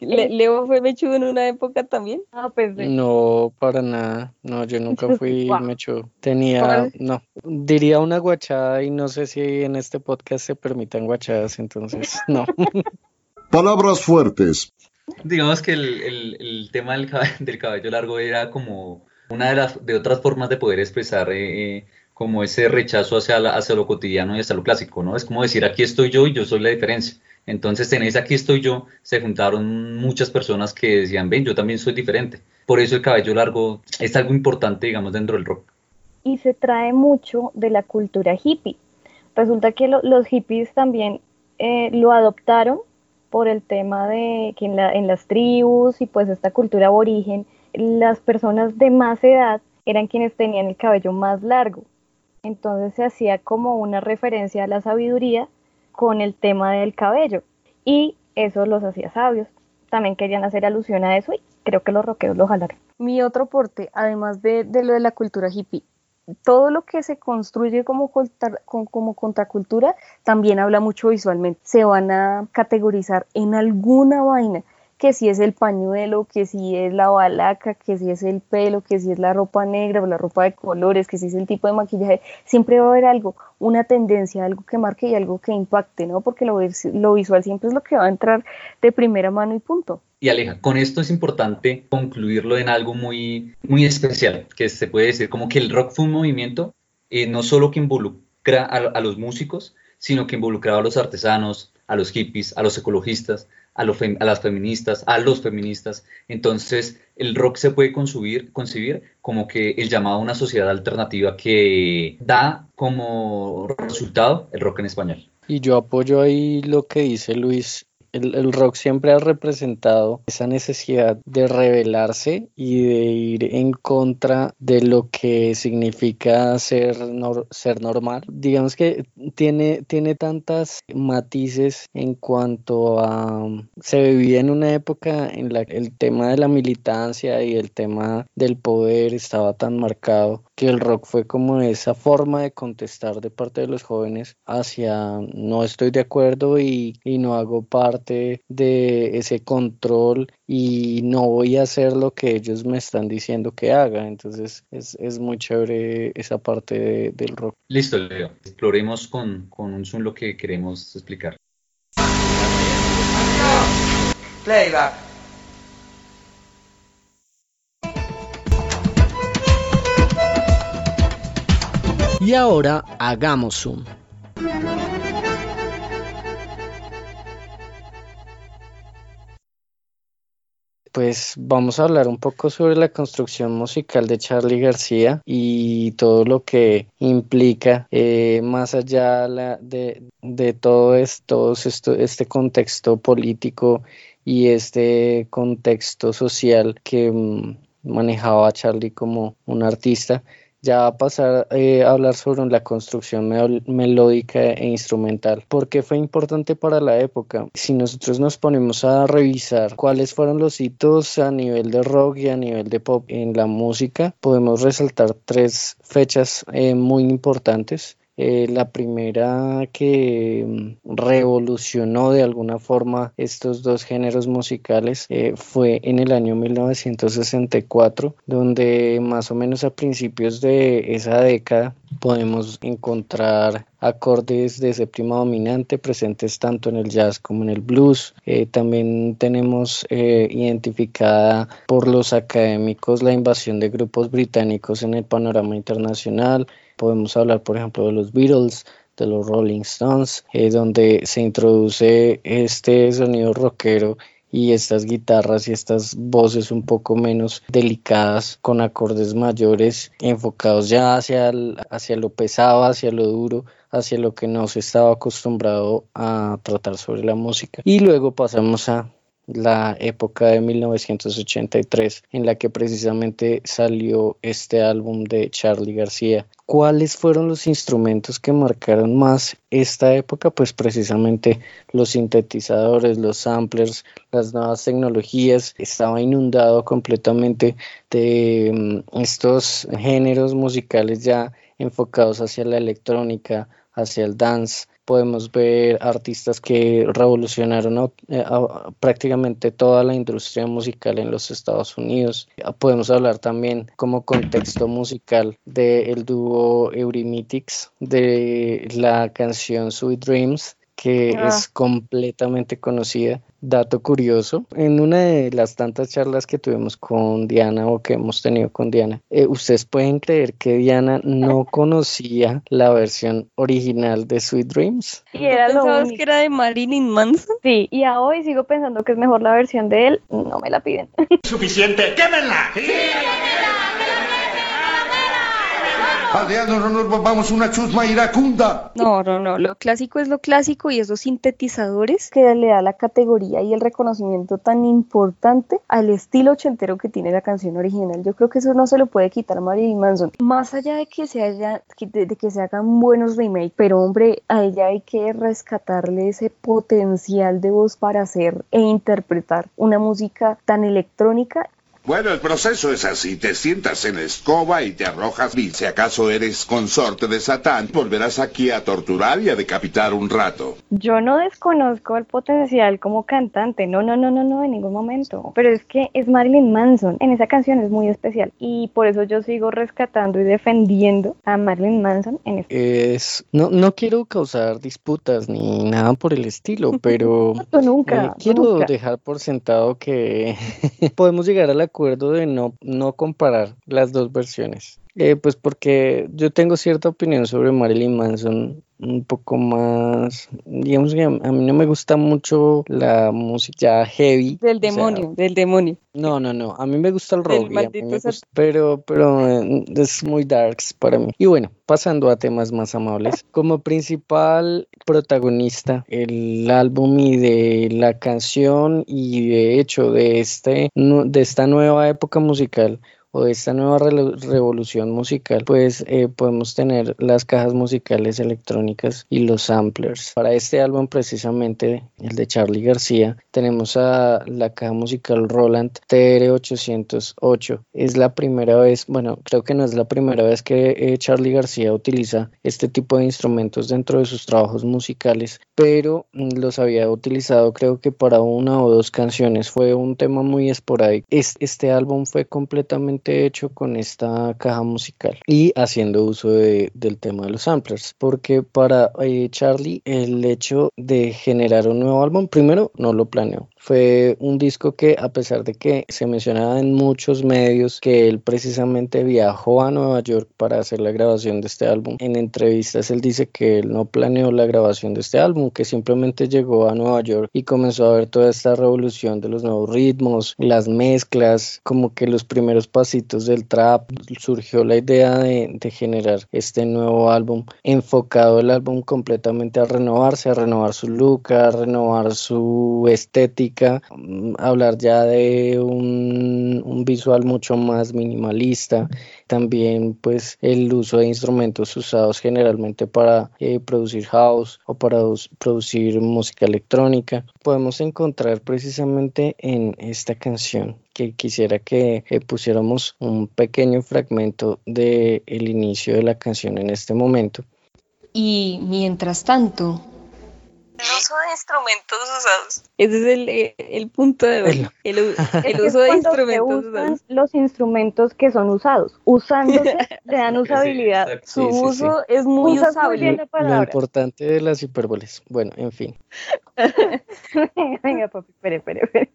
Leo, fue mechudo en una época también. Ah, pues No, para nada. No, yo nunca fui mechudo. Tenía, no, diría una guachada y no sé si en este podcast se permitan guachadas, entonces no. Palabras fuertes. Digamos que el, el, tema del, del cabello largo era como una de las de otras formas de poder expresar eh, eh, como ese rechazo hacia, hacia lo cotidiano y hacia lo clásico, ¿no? Es como decir, aquí estoy yo y yo soy la diferencia. Entonces en ese aquí estoy yo se juntaron muchas personas que decían, ven, yo también soy diferente. Por eso el cabello largo es algo importante, digamos, dentro del rock. Y se trae mucho de la cultura hippie. Resulta que los hippies también eh, lo adoptaron por el tema de que en, la, en las tribus y pues esta cultura aborigen las personas de más edad eran quienes tenían el cabello más largo. Entonces se hacía como una referencia a la sabiduría con el tema del cabello y eso los hacía sabios. También querían hacer alusión a eso y creo que los rockeros lo jalaron. Mi otro aporte, además de, lo de la cultura hippie, todo lo que se construye como, como contracultura también habla mucho visualmente. Se van a categorizar en alguna vaina que si es el pañuelo, que si es la balaca, que si es el pelo, que si es la ropa negra o la ropa de colores, que si es el tipo de maquillaje, siempre va a haber algo, una tendencia, algo que marque y algo que impacte, ¿no? Porque lo, lo visual siempre es lo que va a entrar de primera mano y punto. Y Aleja, con esto es importante concluirlo en algo muy, muy especial, que se puede decir como que el rock fue un movimiento eh, no solo que involucra a los músicos, sino que involucraba a los artesanos, a los hippies, a los ecologistas, a, a, las feministas, a los feministas. Entonces, el rock se puede concebir, concebir como que el llamado a una sociedad alternativa que da como resultado el rock en español. Y yo apoyo ahí lo que dice Luis el, rock siempre ha representado esa necesidad de rebelarse y de ir en contra de lo que significa ser, ser normal. Digamos que tiene, tiene tantas matices en cuanto a... Se vivía en una época en la que el tema de la militancia y el tema del poder estaba tan marcado que el rock fue como esa forma de contestar de parte de los jóvenes hacia no estoy de acuerdo y, y no hago parte de ese control y no voy a hacer lo que ellos me están diciendo que haga. Entonces es, es muy chévere esa parte del rock. Listo, Leo. Exploremos con, con un zoom lo que queremos explicar. Playback. Y ahora hagamos zoom. pues vamos a hablar un poco sobre la construcción musical de Charlie García y todo lo que implica eh, más allá de, todo esto, este contexto político y este contexto social que mm, manejaba Charlie como un artista ya a pasar eh, a hablar sobre la construcción melódica e instrumental. ¿Por qué fue importante para la época? Si nosotros nos ponemos a revisar cuáles fueron los hitos a nivel de rock y a nivel de pop en la música, podemos resaltar tres fechas eh, muy importantes. Eh, la primera que mm, revolucionó de alguna forma estos dos géneros musicales eh, fue en el año 1964, donde más o menos a principios de esa década podemos encontrar acordes de séptima dominante presentes tanto en el jazz como en el blues. Eh, también tenemos identificada por los académicos la invasión de grupos británicos en el panorama internacional, Podemos hablar, por ejemplo, de los Beatles, de los Rolling Stones, eh, donde se introduce este sonido rockero y estas guitarras y estas voces un poco menos delicadas con acordes mayores enfocados ya hacia, hacia lo pesado, hacia lo duro, hacia lo que no se estaba acostumbrado a tratar sobre la música. Y luego pasamos a la época de 1983 en la que precisamente salió este álbum de Charlie García. ¿Cuáles fueron los instrumentos que marcaron más esta época? Pues precisamente los sintetizadores, los samplers, las nuevas tecnologías. Estaba inundado completamente de mm, estos géneros musicales ya enfocados hacia la electrónica, hacia el dance, podemos ver artistas que revolucionaron eh, prácticamente toda la industria musical en los Estados Unidos. Podemos hablar también como contexto musical del dúo Eurythmics, de la canción Sweet Dreams, que ah. es completamente conocida. Dato curioso, en una de las tantas charlas que tuvimos con Diana o que hemos tenido con Diana, eh, ustedes pueden creer que Diana no conocía la versión original de Sweet Dreams. ¿Y era lo que era de Marilyn Manson? Sí, y a hoy sigo pensando que es mejor la versión de él, no me la piden. Suficiente, quémenla. ¡Sí! Adrián, no nos vamos una chusma iracunda. No, no, no. Lo clásico es lo clásico y esos sintetizadores que le da la categoría y el reconocimiento tan importante al estilo ochentero que tiene la canción original. Yo creo que eso no se lo puede quitar Marilyn Manson. Más allá de que se haya, de, que se hagan buenos remakes, pero hombre, a ella hay que rescatarle ese potencial de voz para hacer e interpretar una música tan electrónica bueno, el proceso es así. Te sientas en la escoba y te arrojas y si acaso eres consorte de Satán, volverás aquí a torturar y a decapitar un rato. Yo no desconozco el potencial como cantante. No, no, no, no, no, en ningún momento. Pero es que es Marilyn Manson. En esa canción es muy especial. Y por eso yo sigo rescatando y defendiendo a Marilyn Manson en este. Es... No, no quiero causar disputas ni nada por el estilo, pero... nunca. Eh, quiero dejar por sentado que podemos llegar a la acuerdo de no, no comparar las dos versiones. Eh, pues porque yo tengo cierta opinión sobre Marilyn Manson un poco más, digamos que a mí no me gusta mucho la música heavy. Del demonio, del demonio. No, no, no, a mí me gusta el rock, pero, pero eh, es muy darks para mí. Y bueno, pasando a temas más amables, como principal protagonista el álbum y de la canción y de hecho de, este, de esta nueva época musical, o de esta nueva revolución musical, pues eh, podemos tener las cajas musicales electrónicas y los samplers. Para este álbum precisamente, el de Charlie García, tenemos a la caja musical Roland TR-808. Es la primera vez, bueno, creo que no es la primera vez que eh, Charlie García utiliza este tipo de instrumentos dentro de sus trabajos musicales, pero mm, los había utilizado creo que para una o dos canciones. Fue un tema muy esporádico. Este álbum fue completamente hecho con esta caja musical y haciendo uso del tema de los samplers, porque para eh, Charlie el hecho de generar un nuevo álbum, primero no lo planeó, fue un disco que a pesar de que se mencionaba en muchos medios que él precisamente viajó a Nueva York para hacer la grabación de este álbum, en entrevistas él dice que él no planeó la grabación de este álbum, que simplemente llegó a Nueva York y comenzó a ver toda esta revolución de los nuevos ritmos, las mezclas, como que los primeros del trap, surgió la idea de, de generar este nuevo álbum, enfocado el álbum completamente a renovarse, a renovar su look, a renovar su estética Mm, hablar ya de un un, visual mucho más minimalista, también pues el uso de instrumentos usados generalmente para eh, producir house o para producir música electrónica. Podemos encontrar precisamente en esta canción que quisiera que eh, pusiéramos un pequeño fragmento del el inicio de la canción en este momento. Y mientras tanto, el uso de instrumentos usados. Ese es el, eh, el punto de hoy. El, el, uso de instrumentos usados. Los instrumentos que son usados. Usándose le dan usabilidad. Su uso es muy usable. Lo importante de las hipérboles. Bueno, en fin. Venga, papi, espere, espere, espere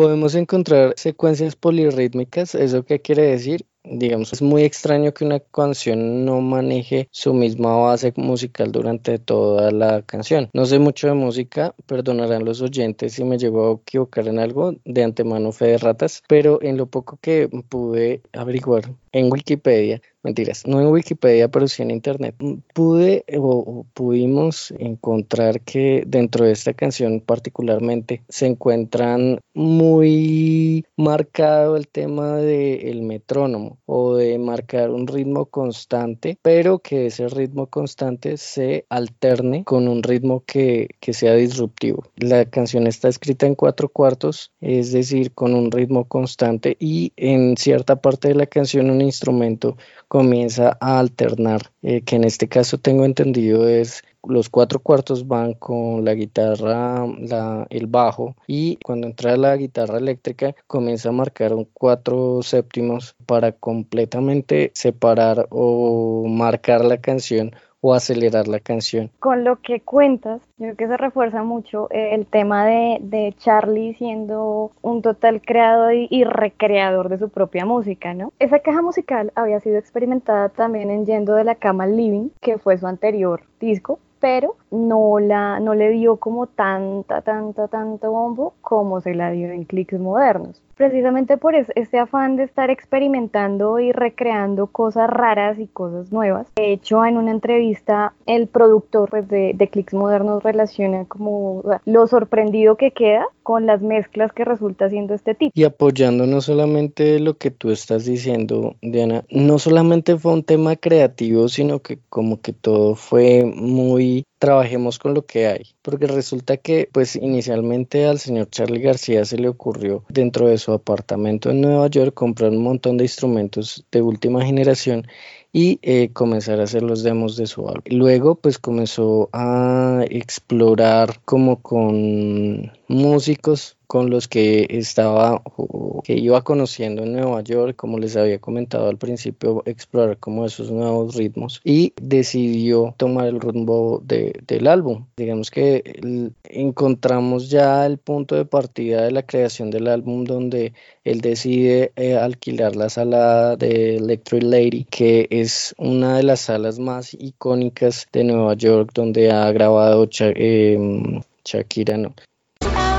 podemos encontrar secuencias polirrítmicas. ¿Eso qué quiere decir? Digamos, es muy extraño que una canción no maneje su misma base musical durante toda la canción. No sé mucho de música, perdonarán los oyentes si me llevo a equivocar en algo, de antemano fe de ratas, pero en lo poco que pude averiguar en Wikipedia, mentiras, no en Wikipedia, pero sí en Internet, pude o, pudimos encontrar que dentro de esta canción particularmente se encuentran muy marcado el tema del metrónomo o de marcar un ritmo constante, pero que ese ritmo constante se alterne con un ritmo que, que sea disruptivo. La canción está escrita en cuatro cuartos, es decir, con un ritmo constante y en cierta parte de la canción instrumento comienza a alternar, eh, que en este caso tengo entendido es los cuatro cuartos van con la guitarra, el bajo y cuando entra la guitarra eléctrica comienza a marcar un cuatro séptimos para completamente separar o marcar la canción o acelerar la canción. Con lo que cuentas, yo creo que se refuerza mucho eh, el tema de, Charlie siendo un total creador y, recreador de su propia música, ¿no? Esa caja musical había sido experimentada también en Yendo de la Cama Living, que fue su anterior disco, pero no, la, no le dio como tanta, tanta, tanto bombo como se la dio en clics modernos. Precisamente por este afán de estar experimentando y recreando cosas raras y cosas nuevas. De hecho, en una entrevista, el productor pues, de, de clics modernos relaciona como lo sorprendido que queda con las mezclas que resulta siendo este tipo. Y apoyando no solamente lo que tú estás diciendo, Diana, no solamente fue un tema creativo, sino que como que todo fue muy trabajemos con lo que hay, porque resulta que pues inicialmente al señor Charlie García se le ocurrió dentro de su apartamento en Nueva York comprar un montón de instrumentos de última generación y eh, comenzar a hacer los demos de su álbum. Luego pues comenzó a explorar como con músicos con los que estaba que iba conociendo en Nueva York, como les había comentado al principio, explorar como esos nuevos ritmos y decidió tomar el rumbo del álbum. Digamos que encontramos ya el punto de partida de la creación del álbum donde él decide eh, alquilar la sala de Electric Lady, que es una de las salas más icónicas de Nueva York, donde ha grabado em, Shakira, no, I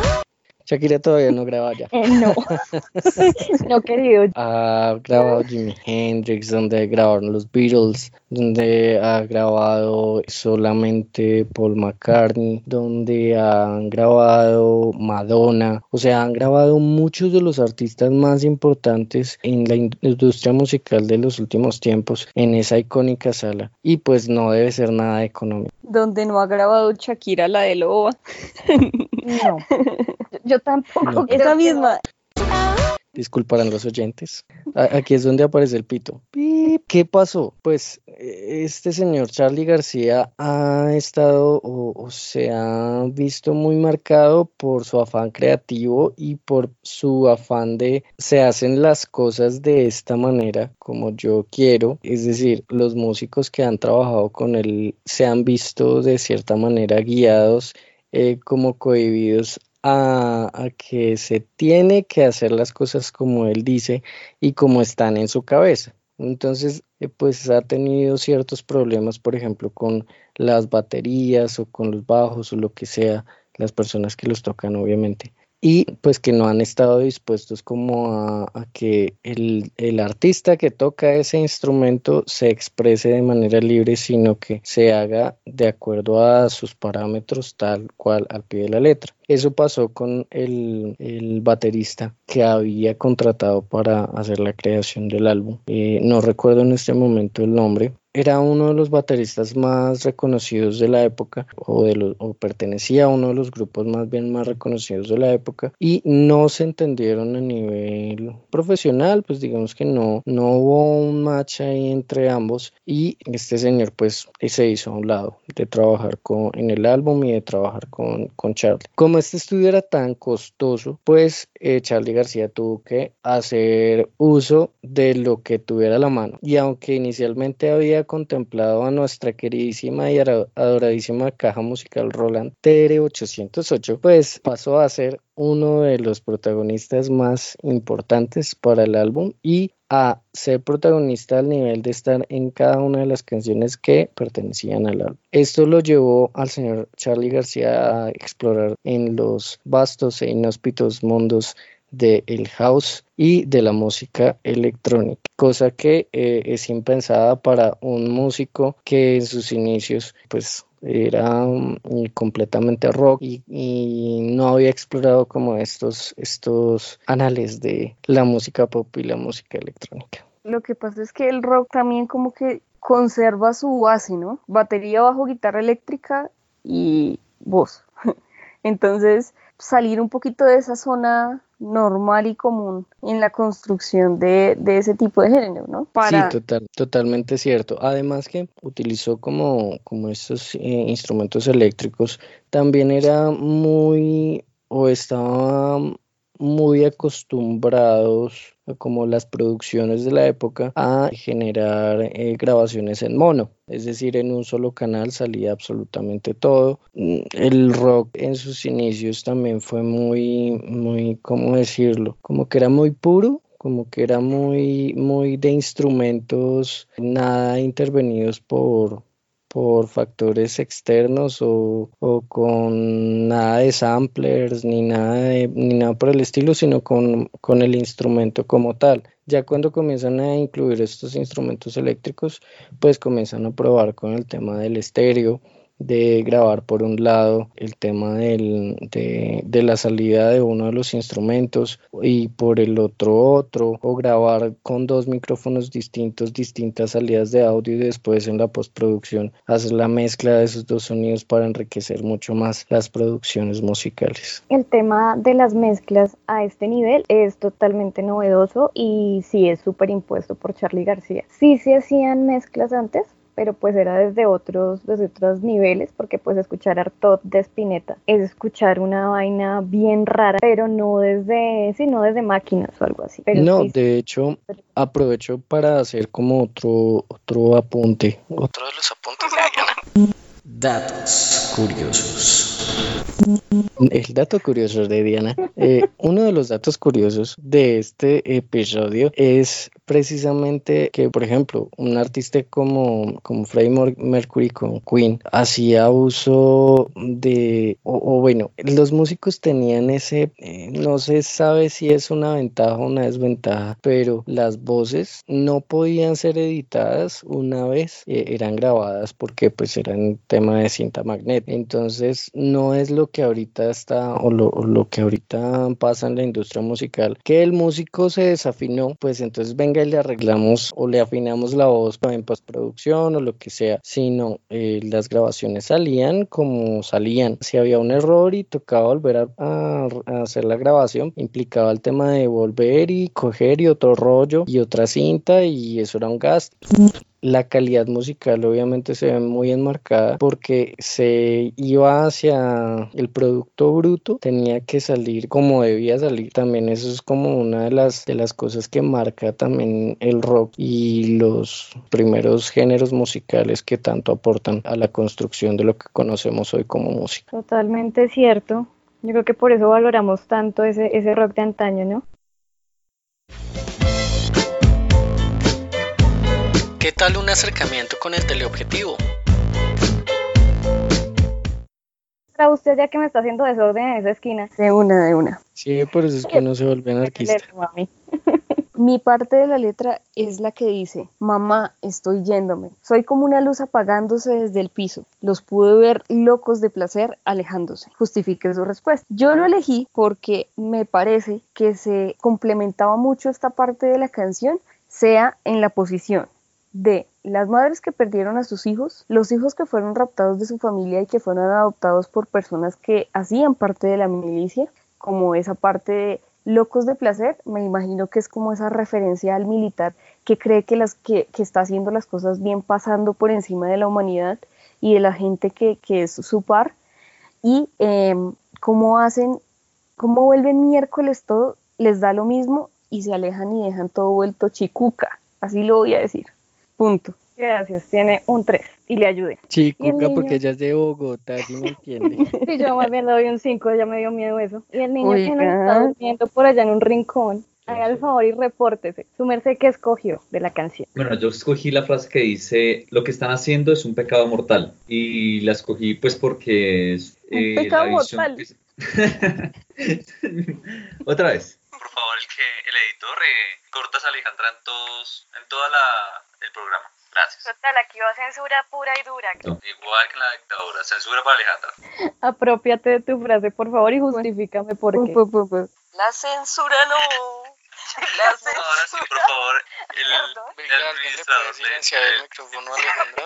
Shakira todavía no graba ya. Eh, no, no querido. Ha grabado Jimi Hendrix, donde grabaron los Beatles, donde ha grabado solamente Paul McCartney, donde han grabado Madonna, o sea, han grabado muchos de los artistas más importantes en la industria musical de los últimos tiempos en esa icónica sala. Y pues no debe ser nada económico. Donde no ha grabado Shakira la de Loba. No. Yo tampoco. Esa misma. Disculparán los oyentes. Aquí es donde aparece el pito. ¿Qué pasó? Pues este señor Charlie García ha estado o, se ha visto muy marcado por su afán creativo y por su afán de se hacen las cosas de esta manera como yo quiero. Es decir, los músicos que han trabajado con él se han visto de cierta manera guiados eh, como cohibidos a, que se tiene que hacer las cosas como él dice y como están en su cabeza. Entonces, eh, pues ha tenido ciertos problemas, por ejemplo, con las baterías o con los bajos o lo que sea, las personas que los tocan, obviamente. Y pues que no han estado dispuestos como a, que el, el, artista que toca ese instrumento se exprese de manera libre, sino que se haga de acuerdo a sus parámetros tal cual al pie de la letra. Eso pasó con el, el baterista que había contratado para hacer la creación del álbum. Eh, no recuerdo en este momento el nombre, era uno de los bateristas más reconocidos de la época o, de los, o pertenecía a uno de los grupos más bien más reconocidos de la época y no se entendieron a nivel profesional pues digamos que no no hubo un match ahí entre ambos y este señor pues se hizo a un lado de trabajar con, en el álbum y de trabajar con, con Charlie. Como este estudio era tan costoso pues eh, Charlie García tuvo que hacer uso de lo que tuviera a la mano y aunque inicialmente había contemplado a nuestra queridísima y adoradísima caja musical Roland TR-808, pues pasó a ser uno de los protagonistas más importantes para el álbum y a ser protagonista al nivel de estar en cada una de las canciones que pertenecían al álbum. Esto lo llevó al señor Charlie García a explorar en los vastos e inhóspitos mundos del el house y de la música electrónica, cosa que eh, es impensada para un músico que en sus inicios pues era mm, completamente rock y, y, no había explorado como estos, estos anales de la música pop y la música electrónica. Lo que pasa es que el rock también como que conserva su base, ¿no? Batería bajo guitarra eléctrica y voz. Entonces, salir un poquito de esa zona normal y común en la construcción de, ese tipo de género, ¿no? Sí, total, totalmente cierto. Además que utilizó como, como estos eh, instrumentos eléctricos, también era muy o estaba muy acostumbrados como las producciones de la época a generar eh, grabaciones en mono, es decir, en un solo canal salía absolutamente todo. Mm, el rock en sus inicios también fue muy, muy, ¿cómo decirlo? Como que era muy puro, como que era muy, muy de instrumentos, nada intervenidos por, por factores externos o, o, con nada de samplers ni nada, ni nada por el estilo, sino con, con el instrumento como tal. Ya cuando comienzan a incluir estos instrumentos eléctricos, pues comienzan a probar con el tema del estéreo, de grabar por un lado el tema del, de, de, la salida de uno de los instrumentos y por el otro otro o grabar con dos micrófonos distintos distintas salidas de audio y después en la postproducción hacer la mezcla de esos dos sonidos para enriquecer mucho más las producciones musicales. El tema de las mezclas a este nivel es totalmente novedoso y sí es súper impuesto por Charlie García. Sí se hacían mezclas antes, pero pues era desde otros, desde otros niveles, porque pues escuchar Artot de Spinetta es escuchar una vaina bien rara, pero no desde, sino desde máquinas o algo así. no, de hecho, aprovecho para hacer como otro, otro apunte. Otro de los apuntes de Diana. Datos curiosos. El dato curioso de Diana. Eh, uno de los datos curiosos de este episodio es precisamente que, por ejemplo, un artista como, como Freddie Mercury con Queen hacía uso de, o, bueno, los músicos tenían ese, eh, no se sabe si es una ventaja o una desventaja, pero las voces no podían ser editadas una vez, eh, eran grabadas porque pues eran tema de cinta magnética. Entonces, no es lo que ahorita está, o lo, o lo que ahorita pasa en la industria musical, que el músico se desafinó, pues entonces venga le arreglamos o le afinamos la voz en postproducción o lo que sea, sino eh, las grabaciones salían como salían. Si había un error y tocaba volver a, hacer la grabación, implicaba el tema de volver y coger y otro rollo y otra cinta y eso era un gasto la calidad musical obviamente se ve muy enmarcada porque se iba hacia el producto bruto, tenía que salir como debía salir. También eso es como una de las, de las cosas que marca también el rock y los primeros géneros musicales que tanto aportan a la construcción de lo que conocemos hoy como música. Totalmente cierto. Yo creo que por eso valoramos tanto ese, ese rock de antaño, ¿no? ¿Qué tal un acercamiento con el teleobjetivo? Para usted ya que me está haciendo desorden en esa esquina. De una, de una. Sí, por eso es que no se vuelve anarquista. Mi parte de la letra es la que dice, mamá, estoy yéndome. Soy como una luz apagándose desde el piso. Los pude ver locos de placer alejándose. Justifique su respuesta. Yo lo elegí porque me parece que se complementaba mucho esta parte de la canción, sea en la posición de las madres que perdieron a sus hijos, los hijos que fueron raptados de su familia y que fueron adoptados por personas que hacían parte de la milicia, como esa parte de locos de placer, me imagino que es como esa referencia al militar que cree que, las, que, está haciendo las cosas bien pasando por encima de la humanidad y de la gente que, es su par, y em, cómo hacen, cómo vuelven miércoles todo, les da lo mismo y se alejan y dejan todo vuelto chicuca, así lo voy a decir, punto. Gracias, tiene un 3 y le ayude. Chicuca, porque ella es de Bogotá, ¿sí me entiende? sí, yo más bien le doy un 5, ya me dio miedo eso. Y el niño que nos está durmiendo por allá en un rincón, haga el favor y repórtese. Su merced, ¿qué escogió de la canción? Bueno, yo escogí la frase que dice, lo que están haciendo es un pecado mortal. Y la escogí pues porque es... Eh, un pecado mortal. Otra vez. Por favor, el que el editor eh, cortas a Alejandra en todos, en toda la el programa. Gracias. Total, aquí va censura pura y dura. Igual que en la dictadura, censura para Alejandra. Apropiate de tu frase, por favor, y justifícame por qué. La censura no. La censura. Ahora sí, por favor, el, el administrador le, el micrófono a Alejandra,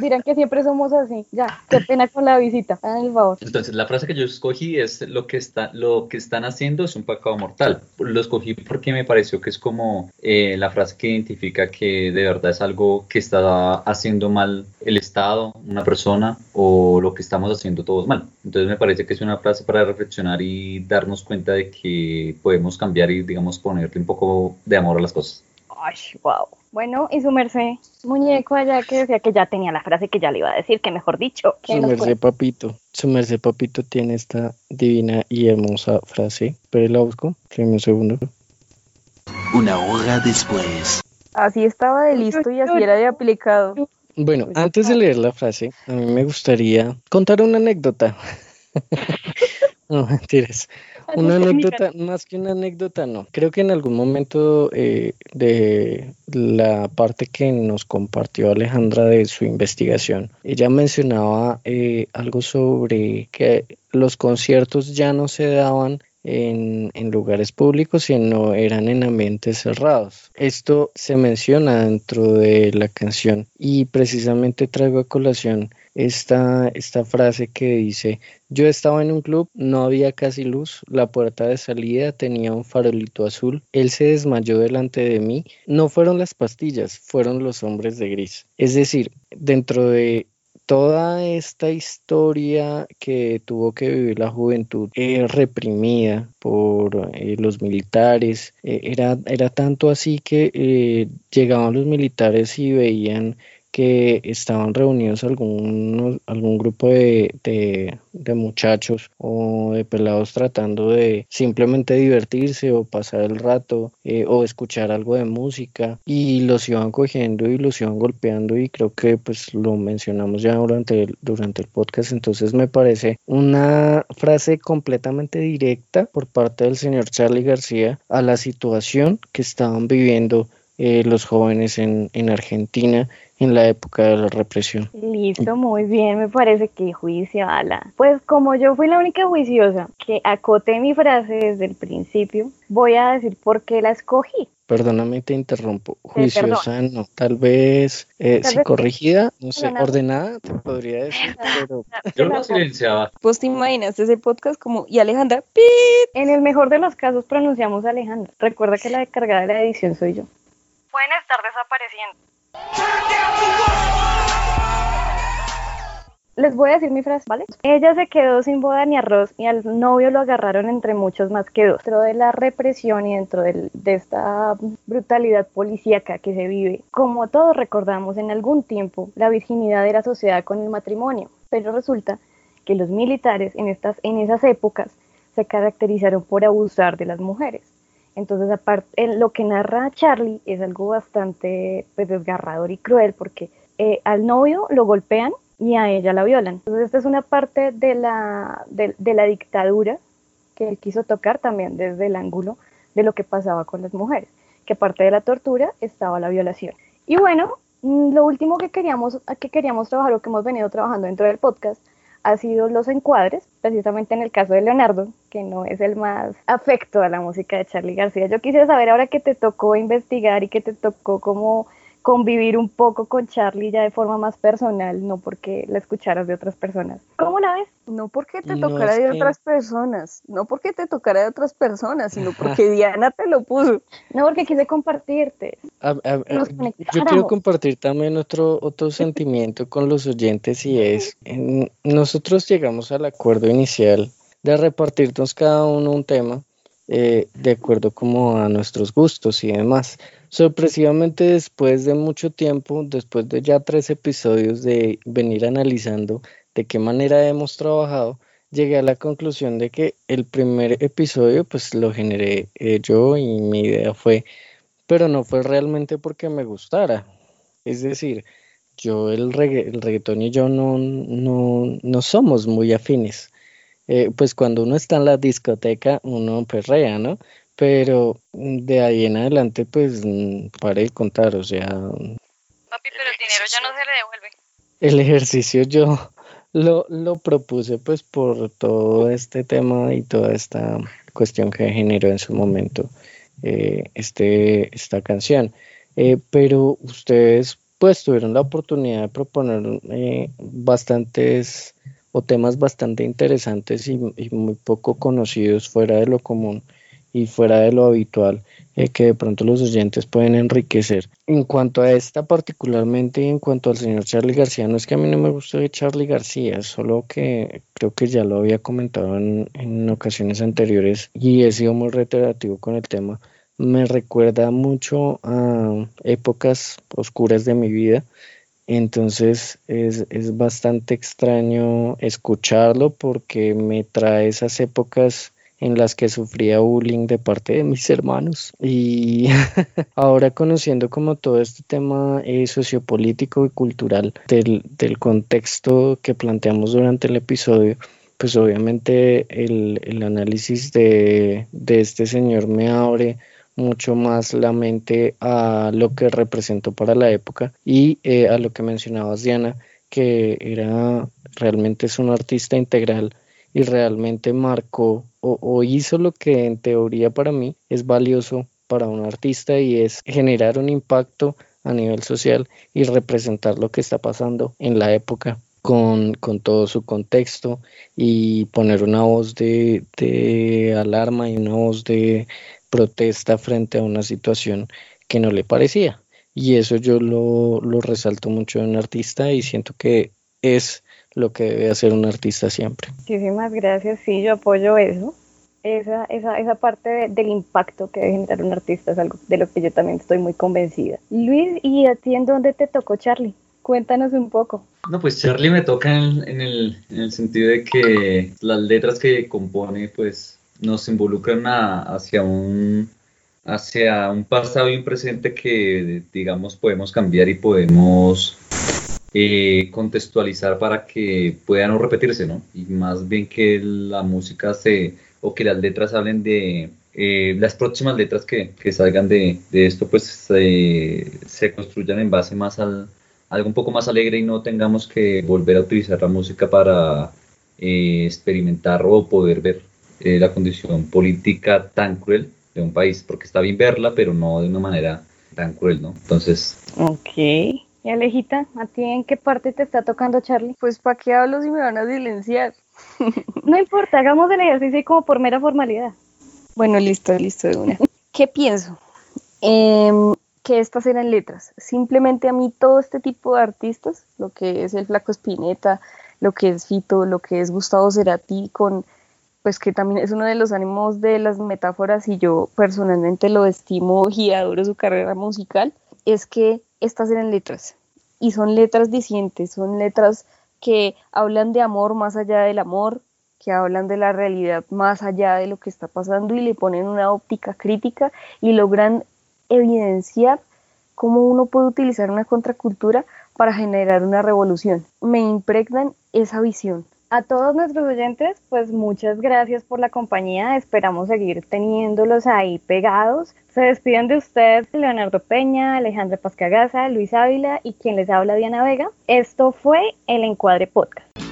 dirán que siempre somos así. Ya, qué pena con la visita. Hagan el favor. Entonces, la frase que yo escogí es lo que está, lo que están haciendo es un pecado mortal. Lo escogí porque me pareció que es como eh, la frase que identifica que de verdad es algo que está haciendo mal el Estado, una persona o lo que estamos haciendo todos mal. Entonces me parece que es una frase para reflexionar y darnos cuenta de que podemos cambiar y digamos ponerle un poco de amor a las cosas. Ay, wow. Bueno, y su merced, muñeco allá que decía que ya tenía la frase que ya le iba a decir, que mejor dicho. Su merced papito, su merced papito tiene esta divina y hermosa frase. Pero la busco, un segundo. Una hora después. Así estaba de listo y así era de aplicado. Bueno, antes de leer la frase, a mí me gustaría contar una anécdota. no, mentiras. Una anécdota, más que una anécdota, no. Creo que en algún momento eh, de la parte que nos compartió Alejandra de su investigación, ella mencionaba eh, algo sobre que los conciertos ya no se daban en, en, lugares públicos, sino eran en ambientes cerrados. Esto se menciona dentro de la canción y precisamente traigo a colación esta, esta frase que dice, yo estaba en un club, no había casi luz, la puerta de salida tenía un farolito azul, él se desmayó delante de mí, no fueron las pastillas, fueron los hombres de gris. Es decir, dentro de toda esta historia que tuvo que vivir la juventud eh, reprimida por eh, los militares, eh, era, era tanto así que llegaban los militares y veían que estaban reunidos algunos, algún grupo de, de, muchachos o de pelados tratando de simplemente divertirse o pasar el rato eh, o escuchar algo de música y los iban cogiendo y los iban golpeando y creo que pues lo mencionamos ya durante el, durante el podcast. Entonces me parece una frase completamente directa por parte del señor Charlie García a la situación que estaban viviendo eh, los jóvenes en, en Argentina en la época de la represión. Listo, muy bien, me parece que juicio, ala. Pues como yo fui la única juiciosa que acoté mi frase desde el principio, voy a decir por qué la escogí. Perdóname, te interrumpo. Juiciosa, no. Tal vez, eh, si corrigida, no sé, ordenada, te podría decir, pero... Yo lo silenciaba. Pues te imaginas ese podcast como, y Alejandra, ¡pip! En el mejor de los casos pronunciamos Alejandra. Recuerda que la descargada de la edición soy yo. Pueden estar desapareciendo. Les voy a decir mi frase, ¿vale? Ella se quedó sin boda ni arroz y al novio lo agarraron entre muchos más que dos. Dentro de la represión y dentro de, esta brutalidad policíaca que se vive, como todos recordamos, en algún tiempo la virginidad era asociada con el matrimonio, pero resulta que los militares en, estas, en esas épocas se caracterizaron por abusar de las mujeres. Entonces, aparte, lo que narra Charlie es algo bastante pues, desgarrador y cruel porque eh, al novio lo golpean y a ella la violan. Entonces esta es una parte de la, de, la dictadura que él quiso tocar también desde el ángulo de lo que pasaba con las mujeres, que aparte de la tortura estaba la violación. Y bueno, mm, lo último que queríamos, que queríamos trabajar o que hemos venido trabajando dentro del podcast ha sido los encuadres, precisamente en el caso de Leonardo, que no es el más afecto a la música de Charlie García. Yo quisiera saber ahora que te tocó investigar y que te tocó como convivir un poco con Charlie ya de forma más personal, no porque la escucharas de otras personas. ¿Cómo la ves? No porque te tocara de otras personas, no porque te tocara de otras personas, sino porque Diana te lo puso. No porque quise compartirte. yo quiero compartir también otro, otro sentimiento con los oyentes y es, nosotros llegamos al acuerdo inicial de repartirnos cada uno un tema eh, de acuerdo como a nuestros gustos y demás. Sorpresivamente después de mucho tiempo, después de ya tres episodios de venir analizando de qué manera hemos trabajado, llegué a la conclusión de que el primer episodio pues lo generé eh, yo y mi idea fue, pero no fue realmente porque me gustara. Es decir, yo el, reggaetón y yo no, no, no somos muy afines. Eh, pues cuando uno está en la discoteca, uno perrea, ¿no? Pero de ahí en adelante, pues, mm, para de contar, o sea... Papi, pero el dinero ya no se le devuelve. El ejercicio yo lo, lo propuse, pues, por todo este tema y toda esta cuestión que generó en su momento eh, este, esta canción. Eh, pero ustedes, pues, tuvieron la oportunidad de proponer bastantes o temas bastante interesantes y, muy poco conocidos fuera de lo común y fuera de lo habitual eh, que de pronto los oyentes pueden enriquecer. En cuanto a esta particularmente y en cuanto al señor Charlie García, no es que a mí no me guste Charlie García, solo que creo que ya lo había comentado en, en ocasiones anteriores y he sido muy reiterativo con el tema. Me recuerda mucho a épocas oscuras de mi vida entonces es, es, bastante extraño escucharlo porque me trae esas épocas en las que sufría bullying de parte de mis hermanos. Y ahora conociendo como todo este tema eh, sociopolítico y cultural del, del, contexto que planteamos durante el episodio, pues obviamente el, el análisis de, de este señor me abre mucho más la mente a lo que representó para la época y eh, a lo que mencionabas Diana, que era realmente es un artista integral y realmente marcó o, hizo lo que en teoría para mí es valioso para un artista y es generar un impacto a nivel social y representar lo que está pasando en la época con, con, todo su contexto y poner una voz de, de, alarma y una voz de, protesta frente a una situación que no le parecía. Y eso yo lo, lo resalto mucho en un artista y siento que es lo que debe hacer un artista siempre. Muchísimas gracias, sí, yo apoyo eso. Esa, esa, esa parte del impacto que debe generar un artista es algo de lo que yo también estoy muy convencida. Luis, ¿y a ti en dónde te tocó Charlie? Cuéntanos un poco. No, pues Charlie me toca en, en, el, en el sentido de que las letras que compone, pues nos involucran hacia un hacia un pasado y un presente que digamos podemos cambiar y podemos eh, contextualizar para que pueda no repetirse, ¿no? Y más bien que la música se o que las letras hablen de eh, las próximas letras que, salgan de, esto pues se construyan en base más al algo un poco más alegre y no tengamos que volver a utilizar la música para eh, experimentar o poder ver eh, la condición política tan cruel de un país, porque está bien verla, pero no de una manera tan cruel, ¿no? Entonces... Ok. Y Alejita, ¿a ti en qué parte te está tocando, Charlie? Pues ¿para qué hablo si me van a silenciar? no importa, hagamos el ejercicio como por mera formalidad. Bueno, listo, listo de una. ¿Qué pienso? Em, que estas eran letras. Simplemente a mí todo este tipo de artistas, lo que es el Flaco Espineta, lo que es Fito, lo que es Gustavo Cerati con pues que también es uno de los ánimos de las metáforas y yo personalmente lo estimo y adoro su carrera musical, es que estas eran letras y son letras dicientes, son letras que hablan de amor más allá del amor, que hablan de la realidad más allá de lo que está pasando y le ponen una óptica crítica y logran evidenciar cómo uno puede utilizar una contracultura para generar una revolución. Me impregnan esa visión. A todos nuestros oyentes, pues muchas gracias por la compañía. Esperamos seguir teniéndolos ahí pegados. Se despiden de ustedes Leonardo Peña, Alejandra Pascagaza, Luis Ávila y quien les habla Diana Vega. Esto fue el Encuadre Podcast.